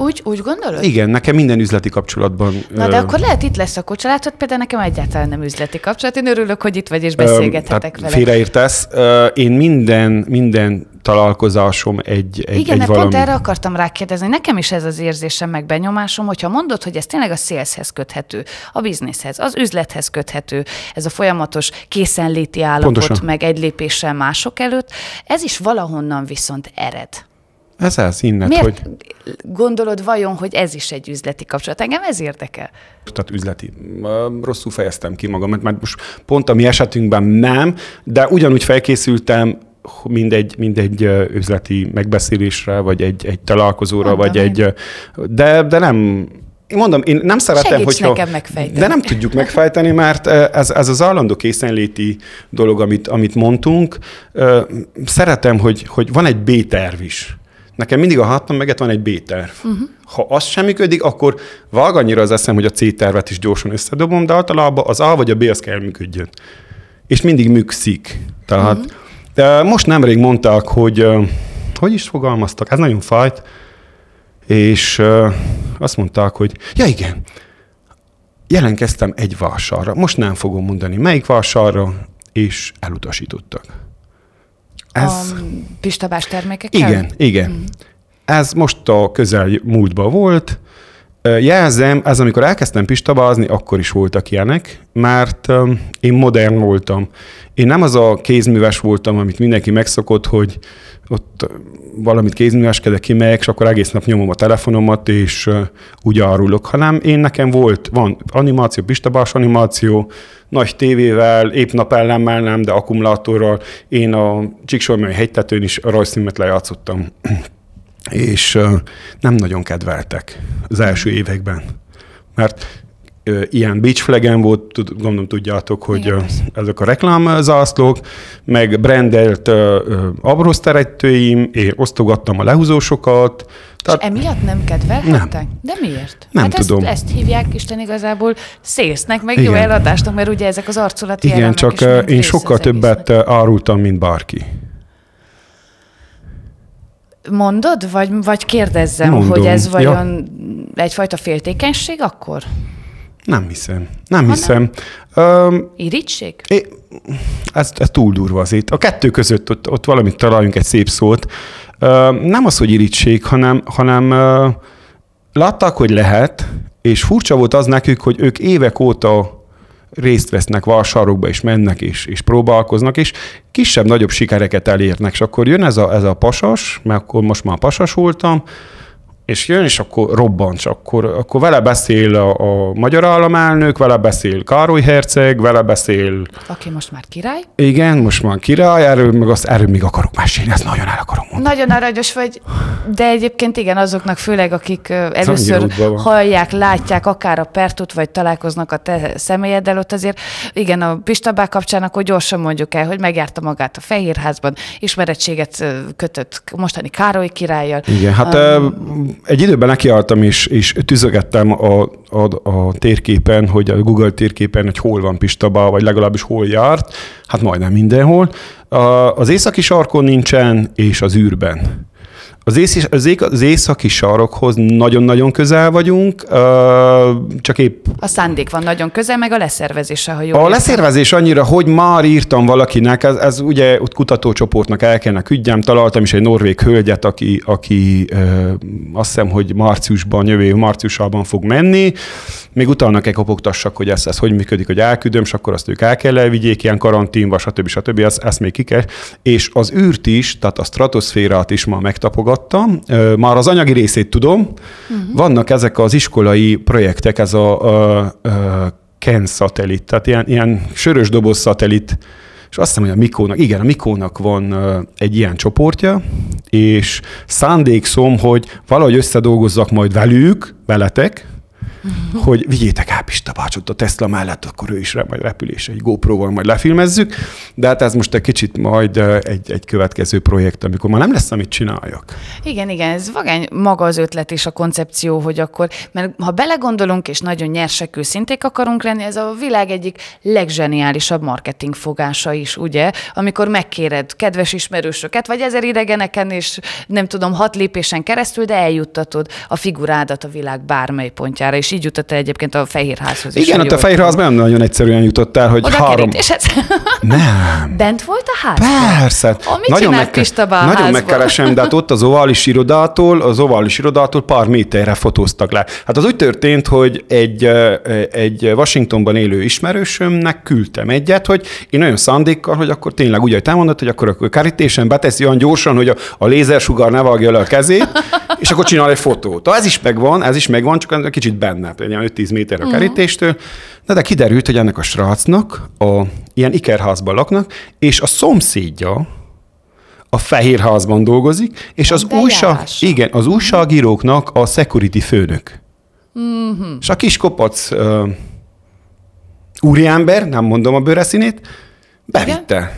Úgy, úgy gondolod?
Igen, nekem minden üzleti kapcsolatban...
Na de
ö,
akkor lehet itt lesz a kocsalátod, például nekem egyáltalán nem üzleti kapcsolat. Én örülök, hogy itt vagy és beszélgethetek vele.
Félreértesz. Én minden, minden találkozásom egy, egy,
Igen,
egy valami...
pont erre akartam rákérdezni. Nekem is ez az érzésem, meg benyomásom, hogyha mondod, hogy ez tényleg a szélszhez köthető, a bizniszhez, az üzlethez köthető, ez a folyamatos készenléti állapot,
Pontosan.
meg egy lépéssel mások előtt, ez is valahonnan viszont ered.
Ez az innet,
Miért
hogy...
gondolod vajon, hogy ez is egy üzleti kapcsolat? Engem ez érdekel.
tehát üzleti. Rosszul fejeztem ki magam, mert most pont a mi esetünkben nem, de ugyanúgy felkészültem mindegy, mindegy üzleti megbeszélésre, vagy egy, egy találkozóra,
Mondom
vagy
én.
egy... De, de nem... Én mondom, én nem szeretem,
nekem megfejteni.
De nem tudjuk megfejteni, mert ez, ez az állandó készenléti dolog, amit, amit mondtunk. Szeretem, hogy, hogy van egy B-terv is. Nekem mindig a hátam meget van egy B-terv.
Mhm.
Uh-huh. Ha az sem működik, akkor vág annyira az eszem, hogy a C-tervet is gyorsan összedobom, de általában az A vagy a B az kell működjön. És mindig műkszik. Tehát
Mhm.
uh-huh. de most nemrég mondták, hogy hogy is fogalmaztak, ez nagyon fájt, és azt mondták, hogy ja igen, jelentkeztem egy vásárra, most nem fogom mondani melyik vásárra, és elutasítottak. Ez...
A pistabás termékekkel?
Igen, igen. Mm. Ez most a közel múltban volt. Jelzem, ez amikor elkezdtem pistabázni, akkor is voltak ilyenek, mert én modern voltam. Én nem az a kézműves voltam, amit mindenki megszokott, hogy ott valamit kézműveskedek, kimegyek, és akkor egész nap nyomom a telefonomat, és ö, úgy árulok, hanem én nekem volt, van animáció, pistabás animáció, nagy tévével, épp napellemmel nem, de akkumulátorral. Én a Csíksormai hegytetőn is rajzfilmet lejátszottam és ö, nem nagyon kedveltek az első években. Mert ilyen beach flaggen volt, tud, gondolom tudjátok, hogy
Igen,
ezek a reklámzászlók, meg brandelt abroszteretőim, én osztogattam a lehúzósokat,
Tehát, és emiatt nem kedvelhettek? De miért?
Nem
hát
tudom.
Ezt, ezt hívják Isten igazából szésznek, meg jó
Igen.
eladásnak, mert ugye ezek az arculati
igen, csak én sokkal többet árultam, mint bárki.
Mondod, vagy, vagy kérdezzem,
Mondom.
hogy ez
Ja.
vajon egyfajta féltékenység akkor?
Nem hiszem. Nem hiszem. Öm,
Irítség?
É, ez, ez túl durva azért. A kettő között ott, ott valamit találjunk egy szép szót. Ö, nem az, hogy irítség, hanem, hanem ö, látták, hogy lehet, és furcsa volt az nekük, hogy ők évek óta részt vesznek vásárokba, és mennek, és, és próbálkoznak, és kisebb-nagyobb sikereket elérnek, és akkor jön ez a, ez a pasas, mert akkor most már pasas voltam, és jön, és akkor robbant, és akkor, akkor vele beszél a, a magyar államelnök, vele beszél Károly herceg, vele beszél,
Aki most már király?
igen, most már király, erről meg azt, erről még akarok mesélni, ezt nagyon el akarom mondani.
Nagyon aranyos vagy, de egyébként igen, azoknak főleg, akik először hallják, látják akár a pertut, vagy találkoznak a te személyeddel, ott azért igen, a Pistabák kapcsán akkor gyorsan mondjuk el, hogy megjárta magát a Fehérházban, ismerettséget kötött mostani Károly királlyal.
Igen, hát um, egy időben nekiálltam, és, és tüzögettem a, a, a térképen, hogy a Google térképen, hogy hol van Pistaba, vagy legalábbis hol járt, hát majdnem mindenhol. Az északi sarkon nincsen, és az űrben. Az, ész, az, ég- az északi sarokhoz nagyon-nagyon közel vagyunk, csak épp
A szándék van nagyon közel, meg a leszervezése, ha jól
a
értem.
leszervezés annyira, hogy már írtam valakinek, ez, ez ugye ott kutatócsoportnak el kellene küldjem, találtam is egy norvég hölgyet, aki, aki azt hiszem, hogy márciusban, jövő márciusában fog menni, még utána kell kopogtassak, hogy ez, ez hogy működik, hogy elküldöm, és akkor azt ők el kell elvigyék, ilyen karanténba, stb. stb. Ezt, ezt még ki kell. És az űrt is, tehát a stratoszférát is már megtapogattam. Ö, Már az anyagi részét tudom. Uh-huh. Vannak ezek az iskolai projektek, ez a, a, a Ken szatellit, tehát ilyen, ilyen sörös doboz szatellit és azt hiszem, hogy a Mikónak, igen, a Mikónak van egy ilyen csoportja, és szándékszom, hogy valahogy összedolgozzak majd velük, veletek, hogy vigyétek át Pista bácsot a Tesla mellett, akkor ő is majd repülés, egy GoPro-val majd lefilmezzük, de hát ez most egy kicsit majd egy, egy következő projekt, amikor már nem lesz, amit csináljak.
Igen, igen, ez vagány maga az ötlet és a koncepció, hogy akkor, mert ha belegondolunk, és nagyon nyersek őszinték akarunk lenni, ez a világ egyik legzseniálisabb marketing fogása is, ugye? Amikor megkéred kedves ismerősöket, vagy ezer idegeneken, és nem tudom, hat lépésen keresztül, de eljuttatod a figurádat a világ bármely pontjára, és így jutott el egyébként a Fehérházhoz
is. Igen, ott a Fehérházban nem nagyon egyszerűen jutott el, hogy
Oda
három...
Nem. Bent volt a ház?
Persze.
A, mit nagyon, megke-
nagyon megkeresem, de hát ott az ovális irodától, az ovális irodától pár méterre fotóztak le. Hát az úgy történt, hogy egy, egy Washingtonban élő ismerősömnek küldtem egyet, hogy én nagyon szándékkal, hogy akkor tényleg úgy, hogy te mondod, hogy akkor a kerítésen beteszi olyan gyorsan, hogy a, a lézersugár ne vágja le a kezét, és akkor csinál egy fotót. Ez is megvan, ez is megvan, csak kicsit benne, például 5-10 méter a mhm. kerítéstől, de, de kiderült, hogy ennek a srácnak a, ilyen ikerházban laknak, és a szomszédja, a Fehérházban dolgozik, és az, újság, igen, az újságíróknak a security főnök. Mm-hmm. És a kis kopac uh, úriember, nem mondom a bőreszínét, bevitte. Igen?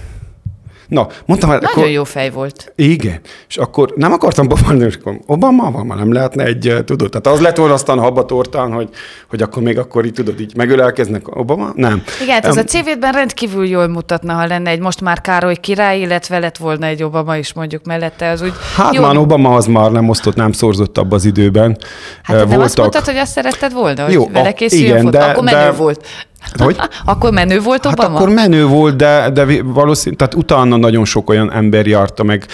Na, mondtam,
hogy Nagyon akkor, jó fej volt.
Igen. És akkor nem akartam babálni, és akkor Obama, Obama nem lehetne egy, eh, tudod, tehát az lett volna aztán habba tortán, hogy, hogy akkor még akkor így tudod, így megölelkeznek Obama? Nem.
Igen, hát ez um, a CV-ben rendkívül jól mutatna, ha lenne egy most már Károly király, illetve lett volna egy Obama is mondjuk mellette. Az úgy
hát jó. már Obama az már nem osztott, nem szorzott abban az időben.
Hát Voltak... nem azt mondtad, hogy azt szeretted volna, hogy jó, vele készüljön igen, de, akkor menő de, volt.
Hogy?
akkor menő volt Obama?
Hát akkor menő volt, de, de valószínűleg, tehát utána nagyon sok olyan ember járta meg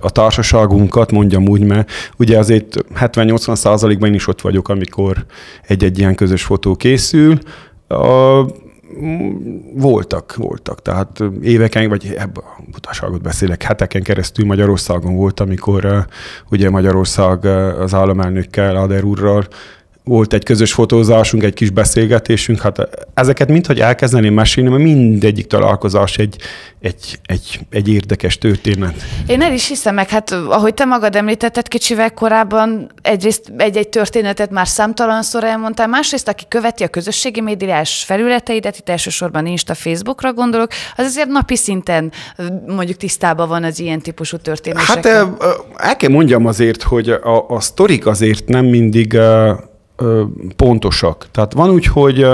a társaságunkat, mondjam úgy, mert ugye azért 70-80 százalékban én is ott vagyok, amikor egy-egy ilyen közös fotó készül. A, voltak, voltak. Tehát éveken, vagy ebben a butaságot beszélek, heteken keresztül Magyarországon volt, amikor uh, ugye Magyarország uh, az államelnökkel, Ader úrral volt egy közös fotózásunk, egy kis beszélgetésünk, hát ezeket mindhogy elkezdeném mesélni, mert mindegyik találkozás egy, egy, egy, egy érdekes történet.
Én el is hiszem meg, hát ahogy te magad említetted kicsivel korábban, egyrészt egy-egy történetet már számtalanszor elmondtál, másrészt aki követi a közösségi médiás felületeidet, itt elsősorban Insta, Facebookra gondolok, az azért napi szinten mondjuk tisztában van az ilyen típusú történésekkel.
Hát el kell mondjam azért, hogy a, a sztorik azért nem mindig pontosak. Tehát van úgy, hogy,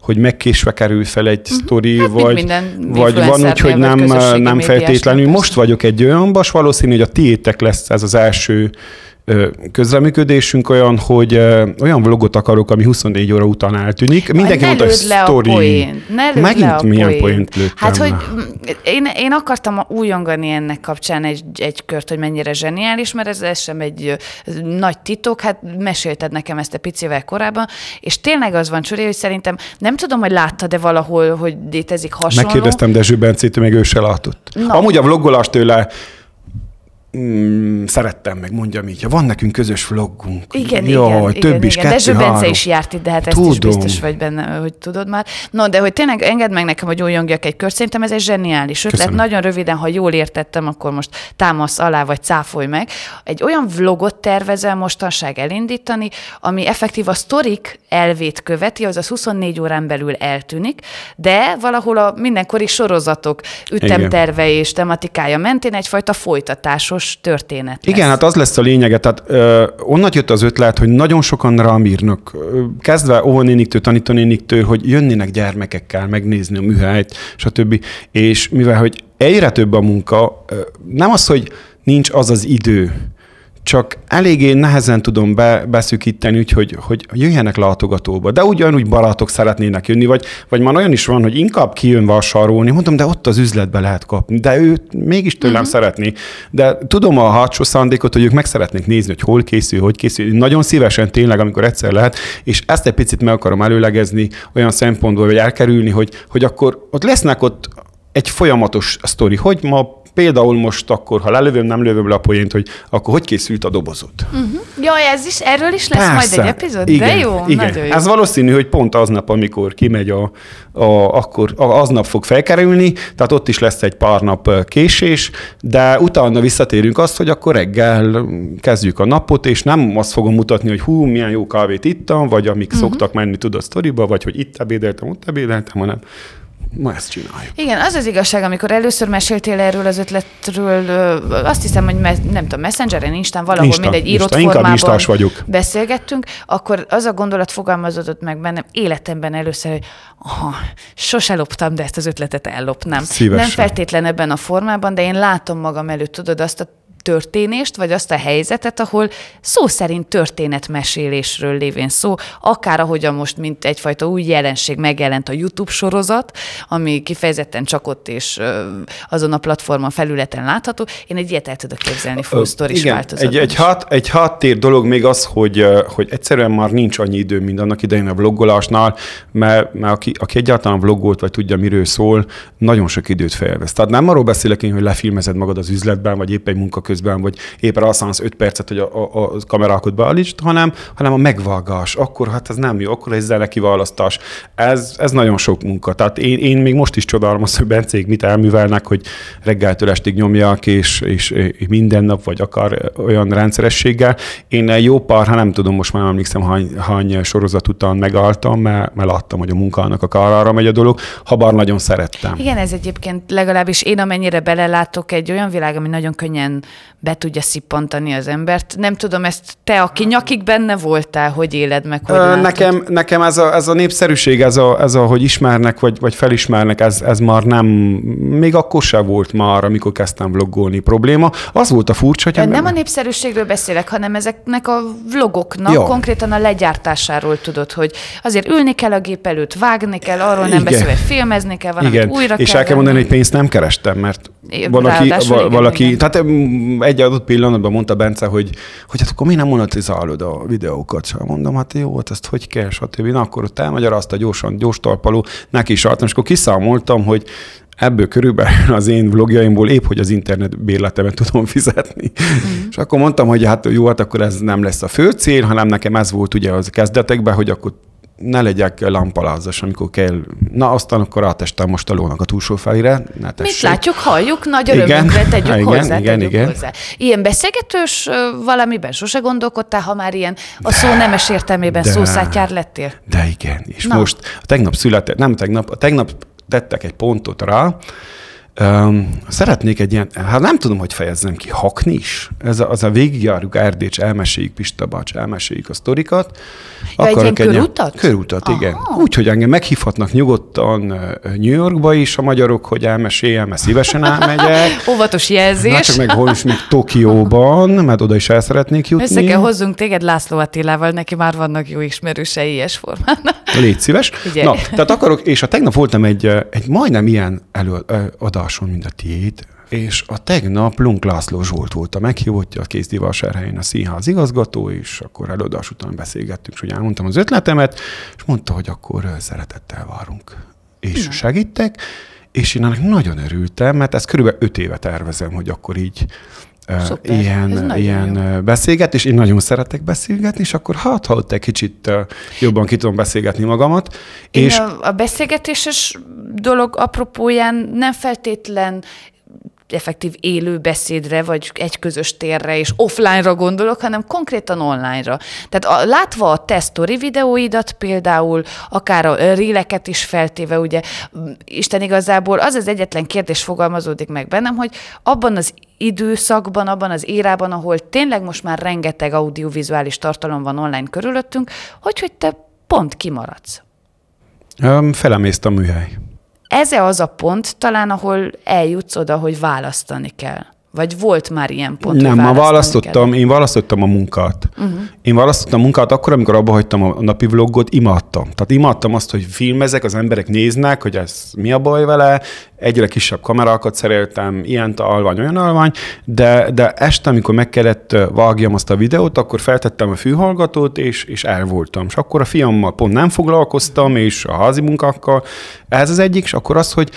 hogy megkésve kerül fel egy uh-huh. sztori, hát vagy, vagy van úgy, hogy nem, nem feltétlenül. Most vagyok egy olyan bas, valószínű, hogy a tiétek lesz ez az első közreműködésünk olyan, hogy olyan vlogot akarok, ami 24 óra után eltűnik.
Mindenki mondta, hogy sztori.
Megint milyen poént lőttem
Hát, hogy én, én akartam újongani ennek kapcsán egy, egy kört, hogy mennyire zseniális, mert ez, ez sem egy nagy titok, hát mesélted nekem ezt a picivel korábban, és tényleg az van, Csuri, hogy szerintem nem tudom, hogy láttad-e valahol, hogy létezik hasonló.
Megkérdeztem Dezső Bencét, még ő se látott. Na. Amúgy a vloggolást tőle Mm, szerettem meg, mondjam így, ha van nekünk közös vlogunk.
Igen, Jaj, igen, több igen, is, igen. Dezső Bence is járt itt, de hát ezt Tudom. is biztos vagy benne, hogy tudod már. No, de hogy tényleg engedd meg nekem, hogy újongjak egy kört, szerintem ez egy zseniális ötlet. Köszönöm. Nagyon röviden, ha jól értettem, akkor most támasz alá, vagy cáfolj meg. Egy olyan vlogot tervezel mostanság elindítani, ami effektív a sztorik elvét követi, az 24 órán belül eltűnik, de valahol a mindenkori sorozatok ütemterve és tematikája mentén egyfajta folytatásos fontos történet
lesz. Igen, hát az lesz a lényege. Tehát ö, onnan jött az ötlet, hogy nagyon sokan rám írnak, kezdve óvonéniktől, tanítónéniktől, hogy jönnének gyermekekkel megnézni a műhelyt, stb. És mivel, hogy egyre több a munka, nem az, hogy nincs az az idő, csak eléggé nehezen tudom be, beszűkíteni, úgyhogy hogy jöjjenek látogatóba. De ugyanúgy barátok szeretnének jönni, vagy, vagy már olyan is van, hogy inkább kijön vásárolni, mondom, de ott az üzletbe lehet kapni, de ő mégis tőlem uh-huh. szeretné. De tudom a hátsó szándékot, hogy ők meg szeretnék nézni, hogy hol készül, hogy készül. Nagyon szívesen tényleg, amikor egyszer lehet, és ezt egy picit meg akarom előlegezni olyan szempontból, hogy elkerülni, hogy, hogy akkor ott lesznek ott egy folyamatos sztori, hogy ma például most akkor, ha lelövöm, nem lövöm le a poént, hogy akkor hogy készült a dobozod?
Uh-huh. Jaj, ez is, erről is lesz Persze. majd egy epizód?
Igen,
De jó,
igen.
nagyon jó.
Ez valószínű, hogy pont aznap, amikor kimegy a, a akkor a, aznap fog felkerülni, tehát ott is lesz egy pár nap késés, de utána visszatérünk azt, hogy akkor reggel kezdjük a napot, és nem azt fogom mutatni, hogy hú, milyen jó kávét ittam, vagy amik uh-huh. szoktak menni, tudod, sztoriba, vagy hogy itt ebédeltem, ott ebédeltem, hanem ma ezt csináljuk.
Igen, az az igazság, amikor először meséltél erről az ötletről, azt hiszem, hogy me- nem tudom, Messengeren, Instán, valahol Insta, mindegy írott Insta, formában
vagyok.
beszélgettünk, akkor az a gondolat fogalmazódott meg bennem életemben először, hogy aha, sose loptam, de ezt az ötletet ellopnám.
Szívesen.
Nem feltétlen ebben a formában, de én látom magam előtt, tudod, azt a történést, vagy azt a helyzetet, ahol szó szerint történetmesélésről lévén szó, akár ahogyan most, mint egyfajta új jelenség megjelent a YouTube sorozat, ami kifejezetten csak ott és azon a platformon felületen látható. Én egy ilyet el tudok képzelni full story
Igen,
változatban.
egy, egy, hat, egy háttér dolog még az, hogy, hogy egyszerűen már nincs annyi idő, mint annak idején a vloggolásnál, mert, mert aki, aki egyáltalán vloggolt, vagy tudja, miről szól, nagyon sok időt felvesz. Tehát nem arról beszélek én, hogy lefilmezed magad az üzletben, vagy épp egy munka közben, vagy éppen alszánsz 5 percet, hogy a, a, a kamerákat beállítsd, hanem, hanem a megvágás. Akkor hát ez nem jó, akkor egy zenekiválasztás. Ez, ez nagyon sok munka. Tehát én, én még most is csodálom azt, hogy Bencék mit elművelnek, hogy reggeltől estig nyomják, és, és, minden nap, vagy akár olyan rendszerességgel. Én jó pár, ha nem tudom, most már emlékszem, hány, hány sorozat után megálltam, mert, mert láttam, hogy a munkának a kárára megy a dolog, ha bár nagyon szerettem.
Igen, ez egyébként legalábbis én amennyire belelátok egy olyan világ, ami nagyon könnyen be tudja szippantani az embert. Nem tudom, ezt te, aki nyakig benne voltál, hogy éled meg, hogy
Ö, nekem, nekem ez a, ez a népszerűség, ez a, ez a, hogy ismernek, vagy, vagy felismernek, ez, ez már nem, még akkor sem volt már, amikor kezdtem vloggolni probléma. Az volt a furcsa, hogy...
Nem a népszerűségről beszélek, hanem ezeknek a vlogoknak Jó. konkrétan a legyártásáról tudod, hogy azért ülni kell a gép előtt, vágni kell, arról nem beszélve, filmezni kell, valamit Igen. újra
És
kell
el kell mondani, hogy pénzt nem kerestem, mert valaki, valaki igen. tehát egy adott pillanatban mondta Bence, hogy, hogy hát akkor mi nem monetizálod a videókat? Csak mondom, hát jó, hát ezt hogy kell, stb. Na, akkor ott elmagyarázta gyorsan, gyors talpaló, neki is adtam, és akkor kiszámoltam, hogy ebből körülbelül az én vlogjaimból épp, hogy az internet bérletemet tudom fizetni. Mm. És akkor mondtam, hogy hát jó, hát akkor ez nem lesz a fő cél, hanem nekem ez volt ugye az kezdetekben, hogy akkor ne legyek lampalázas, amikor kell. Na, aztán akkor átestem most a lónak a túlsó felére. Ne
Mit látjuk, halljuk, nagy örömünkre tegyük igen, hozzá. Igen, tegyük igen. hozzá. Ilyen beszélgetős valamiben sose gondolkodtál, ha már ilyen a szó nemes értelmében de, szószátjár lettél?
De igen, és Na. most a tegnap született, nem tegnap, a tegnap tettek egy pontot rá, Um, szeretnék egy ilyen, hát nem tudom, hogy fejezzem ki, hakni is. Ez a, az a végigjárjuk Erdécs, elmeséljük Pista Bacs, elmeséljük a sztorikat.
Ja, egy ilyen körutat?
Körutat, Aha. igen. Úgy, hogy engem meghívhatnak nyugodtan New Yorkba is a magyarok, hogy elmeséljem, mert szívesen elmegyek.
Óvatos jelzés.
Na csak meg hol is még Tokióban, mert oda is el szeretnék jutni.
Össze kell hozzunk téged László Attilával, neki már vannak jó ismerősei ilyes formán.
Légy szíves. Ugye? Na, tehát akarok, és a tegnap voltam egy, egy majdnem ilyen előadás adáson, mint a tiéd, és a tegnap Lunk László Zsolt volt a meghívottja, a Kézdivasárhelyen a színház igazgató, és akkor előadás után beszélgettünk, és hogy elmondtam az ötletemet, és mondta, hogy akkor szeretettel várunk. És Na. segítek, és én ennek nagyon örültem, mert ezt körülbelül öt éve tervezem, hogy akkor így Szuper. ilyen, ilyen beszélget, és én nagyon szeretek beszélgetni, és akkor hát, ha ott egy kicsit jobban ki tudom beszélgetni magamat.
Én és a, a beszélgetéses dolog apropóján nem feltétlen effektív élő beszédre, vagy egy közös térre és offline-ra gondolok, hanem konkrétan online-ra. Tehát a, látva a te sztori videóidat például, akár a réleket is feltéve, ugye, Isten igazából az az egyetlen kérdés fogalmazódik meg bennem, hogy abban az időszakban, abban az érában, ahol tényleg most már rengeteg audiovizuális tartalom van online körülöttünk, hogy, hogy te pont kimaradsz.
Um, a műhely
ez az a pont talán, ahol eljutsz oda, hogy választani kell. Vagy volt már ilyen pont,
Nem, ma választottam, én választottam a munkát. Uh-huh. Én választottam a munkát akkor, amikor abba hagytam a napi vlogot, imádtam. Tehát imádtam azt, hogy filmezek, az emberek néznek, hogy ez mi a baj vele, egyre kisebb kamerákat szereltem, ilyen alvány, olyan alvány, de, de este, amikor meg kellett vágjam azt a videót, akkor feltettem a fülhallgatót, és, és el voltam. És akkor a fiammal pont nem foglalkoztam, és a házi munkákkal. Ez az egyik, és akkor az, hogy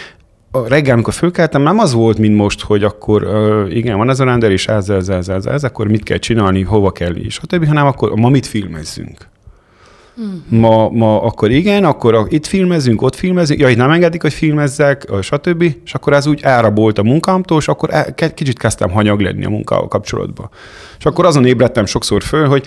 a reggel, amikor fölkeltem, nem az volt, mint most, hogy akkor uh, igen, van ez a render, és ez, ez, ez, ez, ez, akkor mit kell csinálni, hova kell, és a többi, hanem akkor ma mit filmezzünk. Hmm. Ma, ma akkor igen, akkor a, itt filmezünk, ott filmezünk, ja, itt nem engedik, hogy filmezzek, stb. És akkor ez úgy elrabolt a munkámtól, és akkor el, kicsit kezdtem hanyag lenni a munkával kapcsolatban. És akkor azon ébredtem sokszor föl, hogy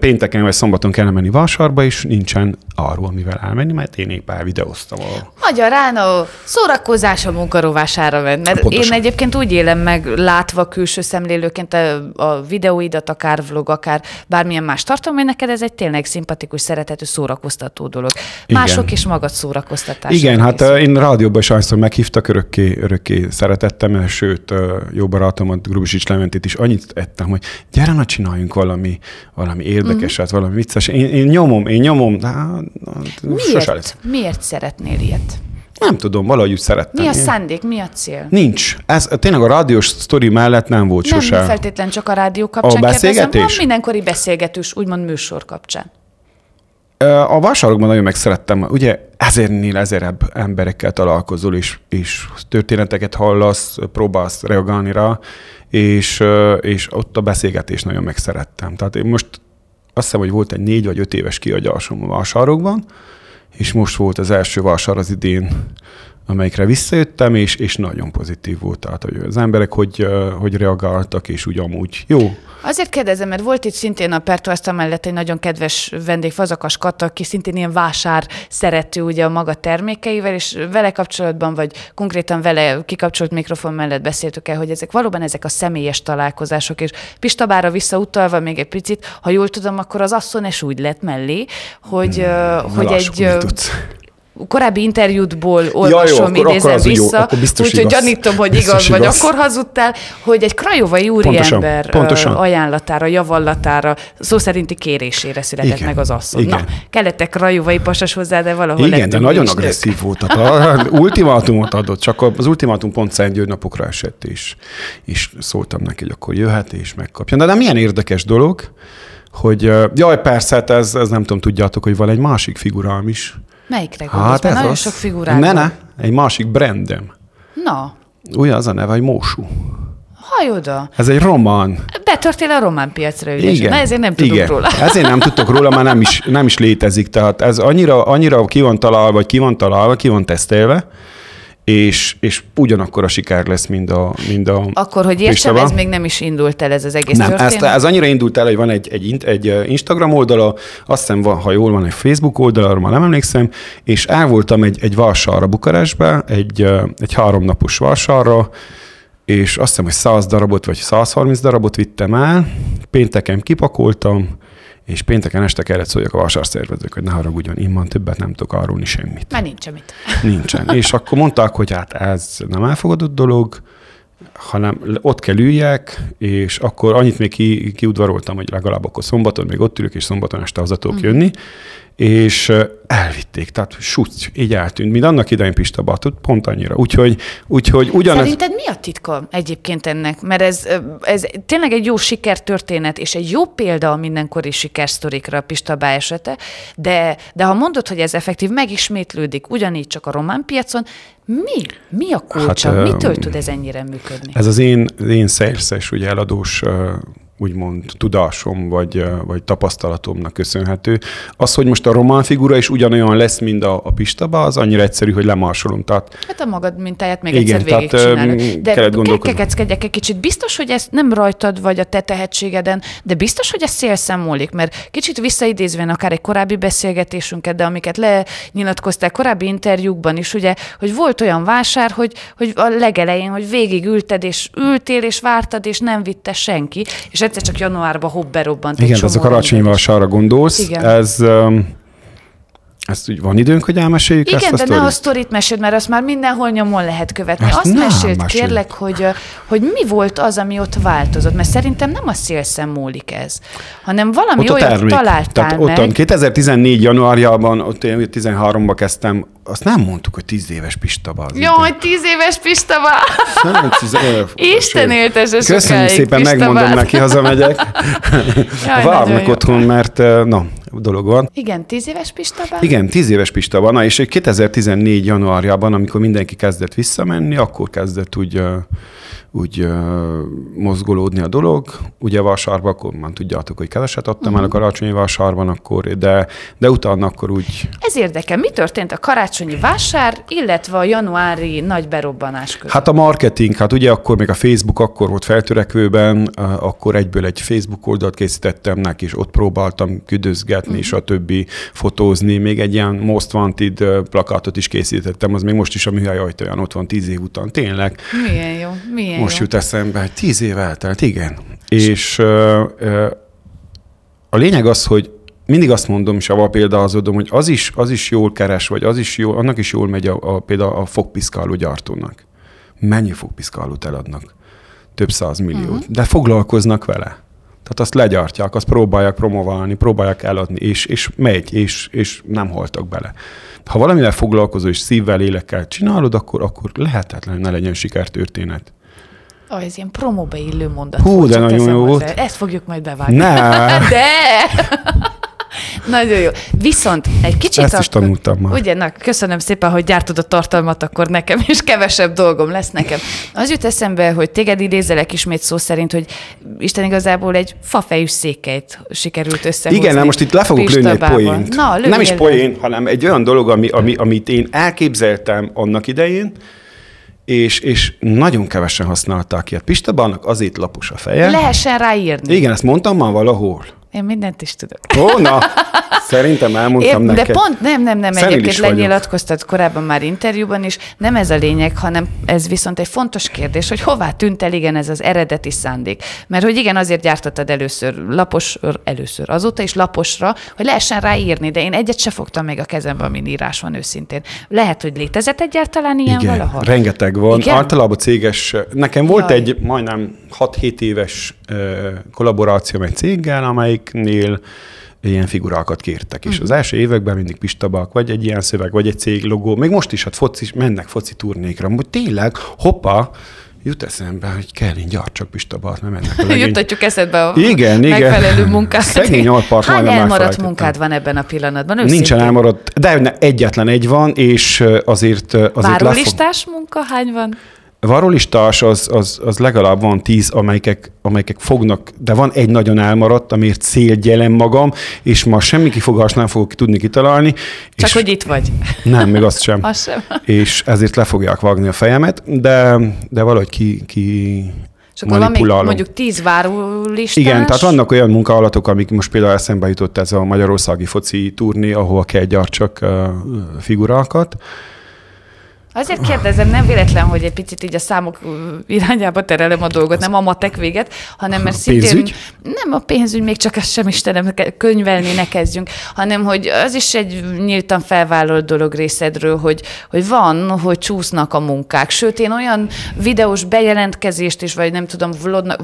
pénteken vagy szombaton kell menni Vasarba, és nincsen arról, mivel elmenni, mert én épp elvideóztam. A...
Magyarán a szórakozás a munkarovására ment. Mert Pontosan. én egyébként úgy élem meg, látva külső szemlélőként a, a videóidat, akár vlog, akár bármilyen más tartalom, neked ez egy tényleg szimpatikus, szeretetű, szórakoztató dolog. Igen. Mások is magad szórakoztatás.
Igen, hát készül. én rádióban is annyiszor meghívtak, örökké, örökké szeretettem, sőt, jó barátomat, Grubisics Lementét is annyit ettem, hogy gyere, na csináljunk valami, valami érdekeset, mm. valami vicces. Én, én nyomom, én nyomom, de hát,
Miért? Miért szeretnél ilyet?
Nem tudom, valahogy úgy szerettem.
Mi a szándék, mi a cél?
Nincs. Ez tényleg a rádiós sztori mellett nem volt
nem
sosem.
Nem feltétlen csak a rádió kapcsán a beszélgetés? kérdezem, mindenkori beszélgetős, úgymond műsor kapcsán.
A vásárokban nagyon megszerettem, ugye ezernél ezerebb emberekkel találkozol, és, és történeteket hallasz, próbálsz reagálni rá, és, és ott a beszélgetést nagyon megszerettem. Tehát én most azt hiszem, hogy volt egy négy vagy öt éves kiagyásom a vásárokban, és most volt az első vásár az idén, amelyikre visszajöttem, és, és nagyon pozitív volt. Tehát, hogy az emberek hogy, hogy reagáltak, és úgy amúgy jó.
Azért kérdezem, mert volt itt szintén a Pertoasztal mellett egy nagyon kedves vendég, Fazakas Kata, aki szintén ilyen vásár szerető ugye a maga termékeivel, és vele kapcsolatban, vagy konkrétan vele kikapcsolt mikrofon mellett beszéltük el, hogy ezek valóban ezek a személyes találkozások, és Pistabára visszautalva még egy picit, ha jól tudom, akkor az asszony és úgy lett mellé, hogy, hmm, hogy egy korábbi interjútból olvasom, ja, jó, idézem akkor vissza, úgyhogy gyanítom, hogy igaz vagy, igaz. akkor hazudtál, hogy egy krajovai úriember ajánlatára, javallatára, szó szerinti kérésére született Igen. meg az asszony. Igen. Na, kellett egy krajovai pasas hozzá, de valahol
Igen, de nagyon agresszív volt. Tehát ultimátumot adott, csak az ultimátum pont Szent napokra esett, és, és szóltam neki, hogy akkor jöhet és megkapja. De, de milyen érdekes dolog, hogy jaj, persze, hát ez, ez nem tudom, tudjátok, hogy van egy másik figurám is,
Melyikre gondolsz? Hát ez nagyon az. sok figurák
Ne, ne, egy másik brandem.
Na.
Ugye az a neve, hogy Mósú.
Haj oda.
Ez egy román.
Betörtél a román piacra, ugye? Igen. Na, ezért nem tudok Igen. róla.
Ezért nem tudtok róla, mert nem is, nem is létezik. Tehát ez annyira, annyira ki van találva, vagy ki van találva, ki van tesztelve, és, és ugyanakkor a siker lesz, mind a, mind a
Akkor, hogy értsem, ez még nem is indult el ez az egész
Nem, történet? ez, ez annyira indult el, hogy van egy, egy, egy Instagram oldala, azt hiszem, van, ha jól van, egy Facebook oldala, arra már nem emlékszem, és el voltam egy, egy Varsarra Bukarestbe, egy, egy háromnapos Varsarra, és azt hiszem, hogy 100 darabot, vagy 130 darabot vittem el, pénteken kipakoltam, és pénteken este kellett szóljak a vasárszervezők, hogy ne haragudjon, imman többet nem tudok árulni semmit.
Mert nincs semmit.
Nincsen. és akkor mondták, hogy hát ez nem elfogadott dolog, hanem ott kell üljek, és akkor annyit még ki, kiudvaroltam, hogy legalább akkor szombaton még ott ülök, és szombaton este haza tudok mm. jönni, és elvitték, tehát suc, így eltűnt, mint annak idején Pista Batot, pont annyira. Úgyhogy, úgyhogy ugyanaz...
Szerinted mi a titka egyébként ennek? Mert ez, ez tényleg egy jó sikertörténet, és egy jó példa a mindenkori sikersztorikra a Pista Bá esete, de, de ha mondod, hogy ez effektív megismétlődik ugyanígy csak a román piacon, mi? Mi a kulcsa? Hát, Mitől tud ez ennyire működni?
Ez az én, én szerszes, ugye eladós úgymond tudásom vagy, vagy tapasztalatomnak köszönhető. Az, hogy most a román figura is ugyanolyan lesz, mint a, a Pistaba, az annyira egyszerű, hogy lemarsolom. Tehát,
hát a magad mintáját még Igen, egyszer végigcsinálod. De kekeckedjek egy kicsit. Biztos, hogy ez nem rajtad vagy a te tehetségeden, de biztos, hogy ez szélszem múlik, mert kicsit visszaidézvén akár egy korábbi beszélgetésünket, de amiket lenyilatkoztál korábbi interjúkban is, ugye, hogy volt olyan vásár, hogy, hogy a legelején, hogy végig ülted, és ültél, és vártad, és nem vitte senki, és egyszer csak januárban hopp berobbant
Igen, ez a karácsonyi vasárra gondolsz. Igen. Ez, um, ezt úgy van időnk, hogy elmeséljük
Igen,
ezt
a de ne a sztorit meséld, mert azt már mindenhol nyomon lehet követni. Ezt azt meséld, mesél. kérlek, hogy, hogy mi volt az, ami ott változott, mert szerintem nem a szélszem múlik ez, hanem valami ott olyat találtál Tehát meg. Ott
2014 januárjában, ott 13-ban kezdtem azt nem mondtuk, hogy tíz éves Pistaba.
Az Jó, hogy tíz éves Pistaba. Nem, tíz, Isten éltese
Köszönöm szépen, Pistabát. megmondom neki, hazamegyek. Várnak otthon, mert na, dolog van.
Igen, tíz éves Pista bár?
Igen, tíz éves Pista van, és 2014 januárjában, amikor mindenki kezdett visszamenni, akkor kezdett úgy úgy mozgolódni a dolog. Ugye Vasárban, akkor már tudjátok, hogy keveset adtam uh-huh. el a mhm. karácsonyi vásárban, akkor, de, de utána akkor úgy...
Ez érdekel. Mi történt a karácsonyi vásár, illetve a januári nagy berobbanás között?
Hát a marketing, hát ugye akkor még a Facebook akkor volt feltörekvőben, akkor egyből egy Facebook oldalt készítettem neki, és ott próbáltam küldözgetni, uh-huh. és a többi fotózni. Még egy ilyen Most Wanted plakátot is készítettem, az még most is a műhely ajtaján ott van tíz év után. Tényleg.
Milyen jó, milyen
most jut eszembe, hogy tíz év eltelt, igen. És ö, ö, a lényeg az, hogy mindig azt mondom, és avval példázodom, hogy az is, az is jól keres, vagy az is jól, annak is jól megy a, a, például a fogpiszkáló gyártónak. Mennyi fogpiszkálót eladnak? Több száz milliót. Uh-huh. De foglalkoznak vele. Tehát azt legyartják, azt próbálják promoválni, próbálják eladni, és, és megy, és, és nem haltak bele. Ha valamivel foglalkozó és szívvel, lélekkel csinálod, akkor, akkor lehetetlen, ne legyen sikertörténet.
Oh, ez ilyen promóba illő mondat.
Hú, de nagyon jó volt.
Ezt fogjuk majd bevágni.
Ne.
de! Nagyon jó. Viszont egy kicsit...
Ezt is akkor, tanultam már.
Ugye, na, köszönöm szépen, hogy gyártod a tartalmat, akkor nekem is kevesebb dolgom lesz nekem. Az jut eszembe, hogy téged idézelek ismét szó szerint, hogy Isten igazából egy fafejű székelyt sikerült összehozni.
Igen, nem most itt le fogok lőni egy poént. Na, nem is poén, hanem egy olyan dolog, ami, ami, amit én elképzeltem annak idején, és, és nagyon kevesen használták ilyet. Pista Balnak azért lapos a feje.
Lehessen ráírni.
Igen, ezt mondtam már valahol.
Én mindent is tudok.
Ó, na, szerintem elmondtam
Én,
neked.
De pont nem, nem, nem, Szenil egyébként lenyilatkoztat korábban már interjúban is, nem ez a lényeg, hanem ez viszont egy fontos kérdés, hogy hová tűnt el igen ez az eredeti szándék. Mert hogy igen, azért gyártottad először lapos, először azóta is laposra, hogy lehessen ráírni, de én egyet se fogtam még a kezembe, amin írás van őszintén. Lehet, hogy létezett egyáltalán ilyen
igen,
valaha?
rengeteg van. Igen? Általában céges, nekem volt Jaj. egy majdnem 6-7 éves kollaboráció egy céggel, amelyiknél ilyen figurákat kértek. És mm. az első években mindig pistabak, vagy egy ilyen szöveg, vagy egy cég logó, még most is, hát foci, mennek foci turnékra, hogy tényleg, hoppa, jut eszembe, hogy kell én gyartsak pistabalt, mert mennek a legény...
Juttatjuk eszedbe a
igen,
megfelelő
igen.
munkát.
Szegény alpart
Hány elmaradt munkád van ebben a pillanatban?
Őszintén? Nincsen elmaradt, de egyetlen egy van, és azért... azért
Várólistás lefog... munka hány van?
Varolistás az, az, az legalább van tíz, amelyek, amelyek fognak, de van egy nagyon elmaradt, amiért célgyelem magam, és ma semmi kifogást nem fogok tudni kitalálni.
Csak
és
hogy itt vagy.
Nem, még azt sem.
azt sem.
És ezért le fogják vágni a fejemet, de, de valahogy ki, ki
és akkor van még mondjuk tíz várólistás.
Igen, tehát vannak olyan munkálatok, amik most például eszembe jutott ez a magyarországi foci turné, ahol kell gyártsak figurákat,
Azért kérdezem, nem véletlen, hogy egy picit így a számok irányába terelem a dolgot, nem a matek véget, hanem mert szintén...
Pénzügy?
Nem a pénzügy, még csak ezt sem Istenem, könyvelni ne kezdjünk, hanem hogy az is egy nyíltan felvállalt dolog részedről, hogy, hogy van, hogy csúsznak a munkák. Sőt, én olyan videós bejelentkezést is, vagy nem tudom,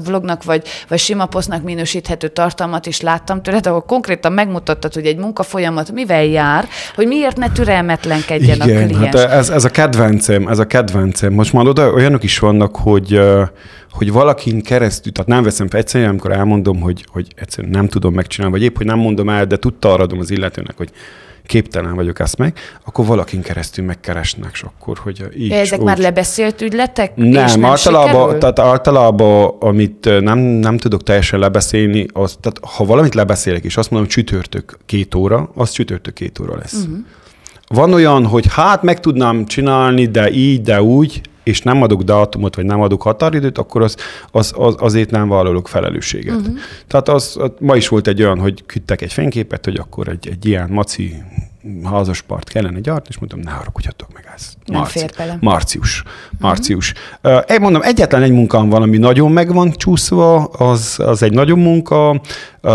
vlognak, vagy, vagy sima posztnak minősíthető tartalmat is láttam tőled, ahol konkrétan megmutattad, hogy egy munkafolyamat mivel jár, hogy miért ne türelmetlenkedjen
Igen,
a kliens.
Hát ez, ez a kedv kedvencem, ez a kedvencem. Most már oda olyanok is vannak, hogy, hogy valakin keresztül, tehát nem veszem fel egyszerűen, amikor elmondom, hogy, hogy egyszerűen nem tudom megcsinálni, vagy épp, hogy nem mondom el, de tudta adom az illetőnek, hogy képtelen vagyok ezt meg, akkor valakin keresztül megkeresnek, akkor, hogy így.
Ezek úgy. már lebeszélt ügyletek?
Nem, nem általában, tehát általában, amit nem, nem tudok teljesen lebeszélni, az, tehát ha valamit lebeszélek, és azt mondom, hogy csütörtök két óra, az csütörtök két óra lesz. Uh-huh. Van olyan, hogy hát meg tudnám csinálni, de így, de úgy, és nem adok dátumot, vagy nem adok határidőt, akkor az, az, az azért nem vállalok felelősséget. Uh-huh. Tehát az, az, ma is volt egy olyan, hogy küldtek egy fényképet, hogy akkor egy, egy ilyen maci házaspart kellene gyart, és mondtam, ne haragudjatok meg, ez
nem marci, fér bele.
Marcius. Marcius. Uh-huh. Uh, mondom, egyetlen egy munkám van, ami nagyon meg van csúszva, az, az egy nagyon munka, uh,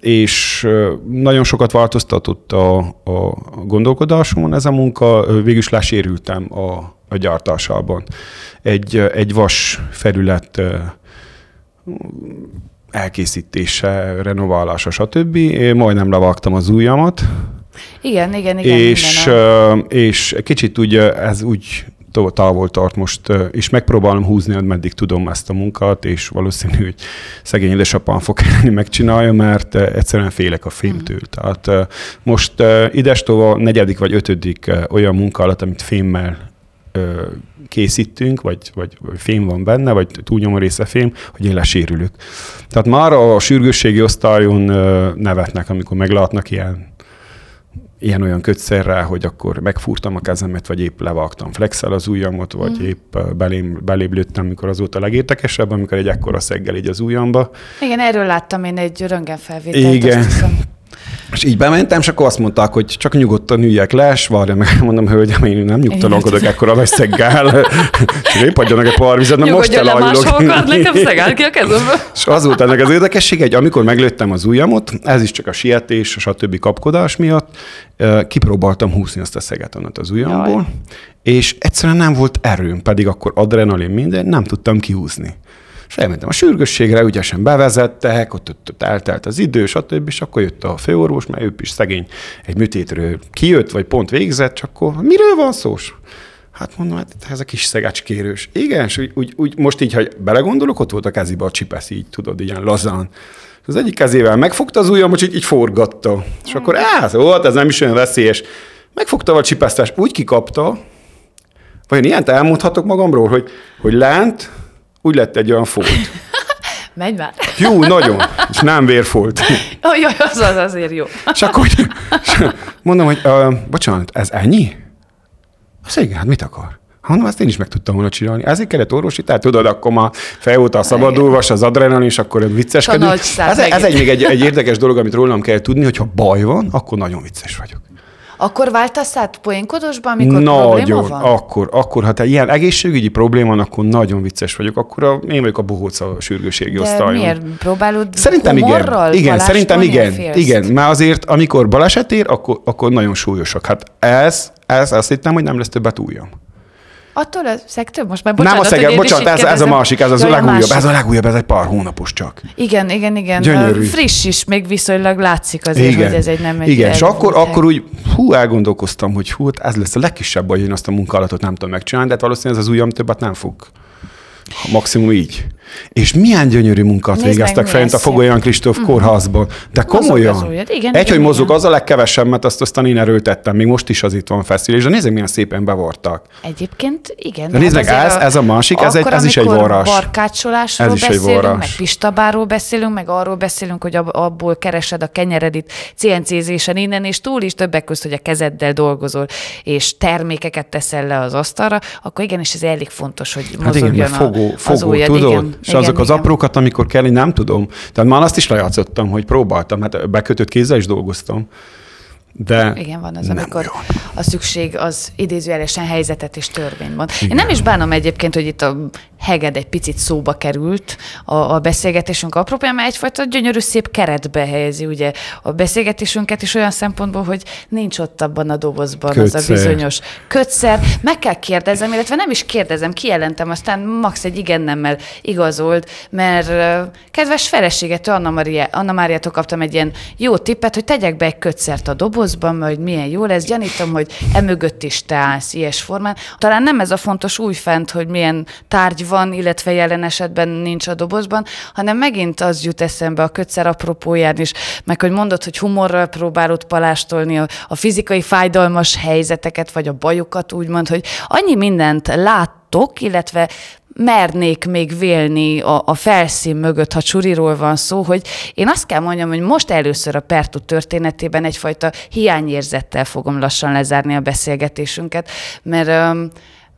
és nagyon sokat változtatott a, a gondolkodásomon ez a munka. Végül is lesérültem a, a gyártásában. Egy, egy vas felület elkészítése, renoválása, stb. Én majdnem levágtam az ujjamat,
igen, igen, igen.
És,
a...
és kicsit úgy, ez úgy távol tart most, és megpróbálom húzni, meddig tudom ezt a munkát, és valószínű, hogy szegény édesapám fog kelleni megcsinálja, mert egyszerűen félek a fémtől. Mm. Tehát most idestova negyedik vagy ötödik olyan munkálat, amit fémmel készítünk, vagy, vagy, vagy fém van benne, vagy túlnyomó része fém, hogy én lesérülök. Tehát már a sürgősségi osztályon nevetnek, amikor meglátnak ilyen ilyen-olyan kötszerrel, hogy akkor megfúrtam a kezemet, vagy épp levágtam flexel az ujjamot, vagy mm. épp belém, belém lőttem, amikor az volt a legértekesebb, amikor egy ekkora szeggel így az ujjamba.
Igen, erről láttam én egy röntgenfelvételt.
Igen. És így bementem, és akkor azt mondták, hogy csak nyugodtan üljek le, és várja meg, mondom, hölgyem, én nem nyugtalankodok ekkora nagy szeggel. és épp adjanak egy pár vizet, nem most elájulok.
nekem ki a kezembe.
és az volt ennek az érdekesség, hogy amikor meglőttem az ujjamot, ez is csak a sietés, a többi kapkodás miatt, kipróbáltam húzni azt a szeget annak az ujjamból, Jaj. és egyszerűen nem volt erőm, pedig akkor adrenalin minden, nem tudtam kihúzni. És elmentem a sürgősségre, ügyesen bevezettek, ott, ott, ott eltelt az idő, stb. És akkor jött a főorvos, mert ő is szegény egy műtétről kijött, vagy pont végzett, csak akkor miről van szós? Hát mondom, hát ez a kis szegácskérős. Igen, és úgy, úgy, úgy, most így, ha belegondolok, ott volt a kezébe a csipesz, így tudod, ilyen lazán. Az egyik kezével megfogta az ujjam, most így, így forgatta. És akkor, á, volt, ez nem is olyan veszélyes. Megfogta a csipesztás, úgy kikapta, vagy ilyent elmondhatok magamról, hogy, hogy lent úgy lett egy olyan folt.
Megy már.
Jó, nagyon. És nem vérfolt.
Oh, jaj, az az azért jó.
És akkor és mondom, hogy uh, bocsánat, ez ennyi? Azt igen, hát mit akar? Mondom, azt én is meg tudtam volna csinálni. Ezért kellett orvosi, tehát tudod, akkor ma volt a szabadulvas, az adrenalin, és akkor vicceskedünk. Ez, ez egy, még egy, egy érdekes dolog, amit rólam kell tudni, hogy ha baj van, akkor nagyon vicces vagyok.
Akkor váltasz át poénkodosba, amikor nagyon, probléma van?
akkor, akkor, ha te ilyen egészségügyi probléma van, akkor nagyon vicces vagyok. Akkor a, én vagyok a bohóca sürgőségi osztályon.
miért? Próbálod
Szerintem igen. Igen, szerintem igen. Félsz? Igen, mert azért, amikor baleset ér, akkor, akkor nagyon súlyosak. Hát ez, ez azt hittem, hogy nem lesz többet ujjam.
Attól a szegtől? Most már bocsánat,
Nem a szegem, bocsánat, ez, ez, a másik, ez az a legújabb, ez a legújabb, ez egy pár hónapos csak.
Igen, igen, igen. Gyönyörű. Friss is, még viszonylag látszik azért, igen. hogy ez egy nem egy
Igen, és akkor, akkor úgy, hú, elgondolkoztam, hogy hú, hát ez lesz a legkisebb hogy én azt a munkálatot nem tudom megcsinálni, de hát valószínűleg ez az ujjam többet nem fog Maximum így. És milyen gyönyörű munkát Nézd végeztek fent a Fogolyan Kristóf mm. kórházban. De komolyan. Igen, egy, igen, hogy mozog, az a legkevesebb, mert azt aztán én erőltettem. Még most is az itt van feszül, és nézzük, milyen szépen bevartak.
Egyébként igen.
De nézd meg, ez, ez a másik, ez, egy, ez is egy varrás.
barkácsolásról ez is beszélünk, egy varrás. meg pistabáról beszélünk, meg arról beszélünk, hogy abból keresed a kenyeredit CNC-zésen innen, és túl is többek között, hogy a kezeddel dolgozol, és termékeket teszel le az asztalra, akkor igenis ez elég fontos, hogy mozogjon hát igen,
fogó, fogó ujjad, tudod? Igen, és igen, azok igen. az aprókat, amikor kell, én nem tudom. Tehát már azt is lejátszottam, hogy próbáltam, hát bekötött kézzel is dolgoztam. De
Igen, van az, amikor jó. a szükség az idézőjelesen helyzetet és törvény van. Igen. Én nem is bánom egyébként, hogy itt a heged egy picit szóba került a, a beszélgetésünk apropján, mert egyfajta gyönyörű szép keretbe helyezi ugye a beszélgetésünket is olyan szempontból, hogy nincs ott abban a dobozban kötszer. az a bizonyos kötszer. Meg kell kérdezem, illetve nem is kérdezem, kijelentem, aztán max egy igen nemmel igazolt, mert kedves feleségető Anna, Maria, Anna Máriától kaptam egy ilyen jó tippet, hogy tegyek be egy kötszert a dobozban, mert hogy milyen jó lesz. Gyanítom, hogy emögött is te állsz ilyes formán. Talán nem ez a fontos újfent, hogy milyen tárgy van, illetve jelen esetben nincs a dobozban, hanem megint az jut eszembe a kötszer apropóján is, meg hogy mondod, hogy humorral próbálod palástolni a, a fizikai fájdalmas helyzeteket, vagy a bajokat, úgymond, hogy annyi mindent láttok, illetve mernék még vélni a, a felszín mögött, ha csuriról van szó, hogy én azt kell mondjam, hogy most először a Pertu történetében egyfajta hiányérzettel fogom lassan lezárni a beszélgetésünket, mert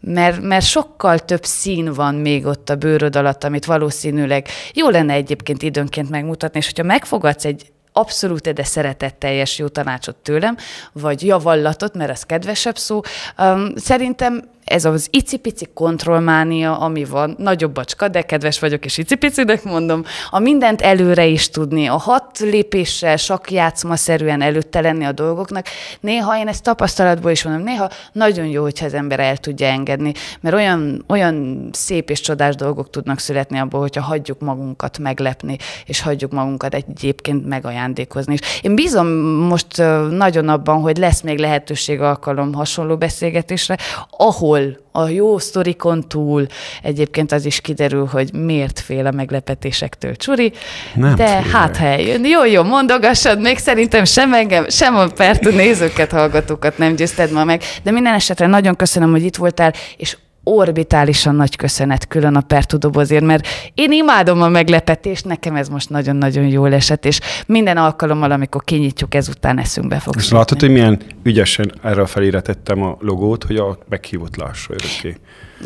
mert, mert sokkal több szín van még ott a bőröd alatt, amit valószínűleg jó lenne egyébként időnként megmutatni, és hogyha megfogadsz egy abszolút, de szeretetteljes jó tanácsot tőlem, vagy javallatot, mert ez kedvesebb szó, um, szerintem ez az icipici kontrollmánia, ami van, nagyobb bacska, de kedves vagyok, és icipicinek mondom, a mindent előre is tudni, a hat lépéssel, sakjátszma-szerűen előtte lenni a dolgoknak. Néha én ezt tapasztalatból is mondom, néha nagyon jó, hogyha az ember el tudja engedni, mert olyan, olyan szép és csodás dolgok tudnak születni abból, hogyha hagyjuk magunkat meglepni, és hagyjuk magunkat egyébként megajándékozni. És én bízom most nagyon abban, hogy lesz még lehetőség, alkalom hasonló beszélgetésre, ahol túlból, a jó sztorikon túl, egyébként az is kiderül, hogy miért fél a meglepetésektől Csuri,
Nem
de
félek.
hát ha eljön. Jó, jó, mondogassad, még szerintem sem engem, sem a Pertu nézőket, hallgatókat nem győzted ma meg, de minden esetre nagyon köszönöm, hogy itt voltál, és orbitálisan nagy köszönet külön a Pertu dobozért, mert én imádom a meglepetést, nekem ez most nagyon-nagyon jól esett, és minden alkalommal, amikor kinyitjuk, ezután eszünkbe fog
És látod, hogy milyen ügyesen erre a felére tettem a logót, hogy a meghívott lássa örökké.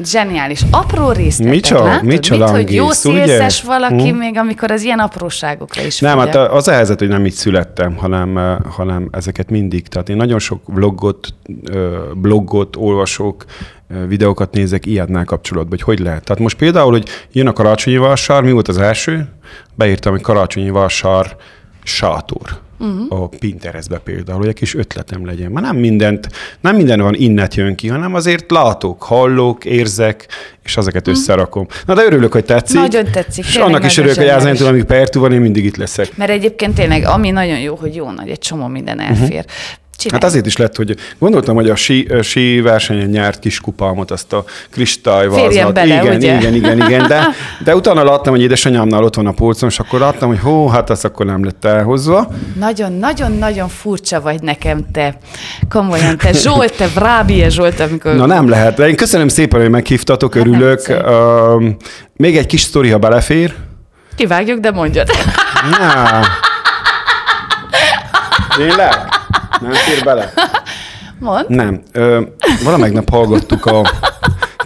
Zseniális. Apró részletek,
Micsoda-
látod?
micsoda
Mit, hogy jó szélszes valaki,
Hm.
még amikor az ilyen apróságokra is
Nem,
figyel.
hát az a helyzet, hogy nem így születtem, hanem, hanem ezeket mindig. Tehát én nagyon sok vlogot, blogot olvasok, videókat nézek ilyennel kapcsolatban, hogy hogy lehet. Tehát most például, hogy jön a karácsonyi valsár, mi volt az első? Beírtam, hogy karácsonyi valsár sátor. Uh-huh. A Pinterestbe például, hogy egy kis ötletem legyen. Már nem mindent, nem minden van innet jön ki, hanem azért látok, hallok, érzek, és ezeket összerakom. Na de örülök, hogy tetszik.
Nagyon tetszik,
És annak is örülök, hogy
zseniális.
elzenéltem, amíg Pertu van, én mindig itt leszek.
Mert egyébként tényleg, ami nagyon jó, hogy jó nagy, egy csomó minden elfér. Csinálj.
Hát azért is lett, hogy gondoltam, hogy a sí, a sí versenyen nyert kis kupalmot, azt a kristályvázat.
Férjen bele,
igen,
ugye?
igen, igen, igen, de, de utána láttam, hogy édesanyámnál ott van a polcon, és akkor láttam, hogy hó, hát az akkor nem lett elhozva.
Nagyon-nagyon-nagyon furcsa vagy nekem, te. Komolyan, te Zsolt, te Vrábie Zsolt, amikor...
Na nem lehet, de én köszönöm szépen, hogy meghívtatok,
Hát
örülök. Um, még egy kis sztori, ha belefér.
Kivágjuk, de mondjad.
Na. Tényleg? Nem fér bele?
Mond.
Nem. Ö, valamelyik nap hallgattuk a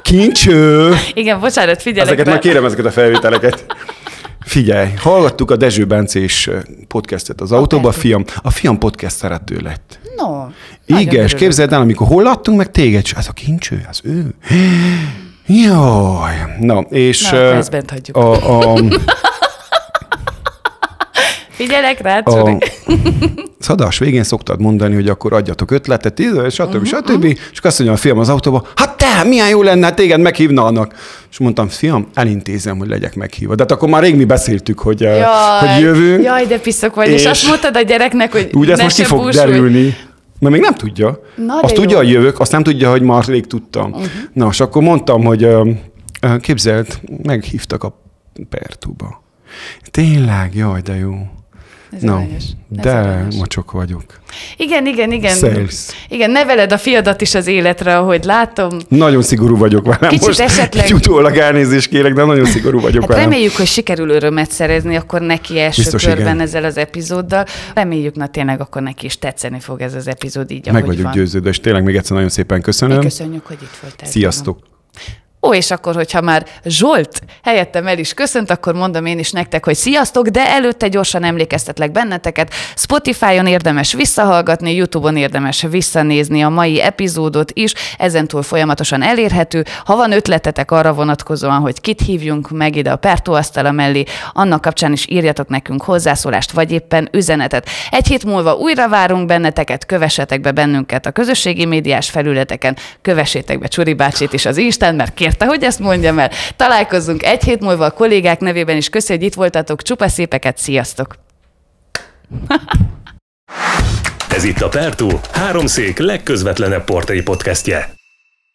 kincső.
Igen, bocsánat, figyelek
Ezeket már kérem, ezeket a felvételeket. Figyelj, hallgattuk a Dezső Bencés podcastet az autóba, a fiam, a fiam podcast szerető lett.
No,
Igen, és képzeld el, amikor hol láttunk meg téged, és ez a kincső, az ő. Jaj. Na, és
Na, ezt bent hagyjuk.
a, a,
Figyelek rá,
a szadás végén szoktad mondani, hogy akkor adjatok ötletet, íz-
Mhm,
stb. stb. És akkor azt mondja a fiam az autóba, hát te, milyen jó lenne, hát téged meghívnának. És mondtam, fiam, elintézem, hogy legyek meghívva. De hát akkor már rég mi beszéltük, hogy, eh, hogy jövünk.
Jaj, de piszok vagy. És,
és-
azt mondtad a gyereknek, hogy
Úgy
ne
most ki fog
búsulj.
derülni. Mert még nem tudja.
Na,
azt
de
tudja,
jó.
hogy jövök, azt nem tudja, hogy már rég tudtam. Uh-huh. Na, és akkor mondtam, hogy ö, ö, képzeld, meghívtak a Pertuba. Tényleg, jaj, de jó.
Ez
Na,
aranyos. Ez
de
aranyos.
mocsok vagyok.
Igen, igen, igen.
Sales.
Igen, neveled a fiadat is az életre, ahogy látom.
Nagyon szigorú vagyok velem.
Kicsit
Most
esetleg-
egy utólag elnézést kérek, de nagyon szigorú vagyok
Hát
velem.
reméljük, hogy sikerül örömet szerezni akkor neki első
Biztos,
körben
igen.
ezzel az epizóddal. Reméljük, na tényleg akkor neki is tetszeni fog ez az epizód így,
Meg vagyok
van.
győződve, és tényleg még egyszer nagyon szépen
Mi
köszönöm.
köszönjük, hogy itt voltál.
Sziasztok!
Ó, és akkor, hogyha már Zsolt helyettem el is köszönt, akkor mondom én is nektek, hogy sziasztok, de előtte gyorsan emlékeztetlek benneteket. Spotify-on érdemes visszahallgatni, YouTube-on érdemes visszanézni a mai epizódot is, ezentúl folyamatosan elérhető. Ha van ötletetek arra vonatkozóan, hogy kit hívjunk meg ide a Pertó asztala mellé, annak kapcsán is írjatok nekünk hozzászólást, vagy éppen üzenetet. Egy hét múlva újra várunk benneteket, kövessetek be bennünket a közösségi médiás felületeken, kövessétek be Csuri bácsit is az Instán, mert kérte, hogy ezt mondjam el. Találkozzunk egy hét múlva a kollégák nevében is. Köszönjük, hogy itt voltatok. Csupa szépeket, sziasztok!
Ez itt a Pertú, háromszék legközvetlenebb portréi podcastje.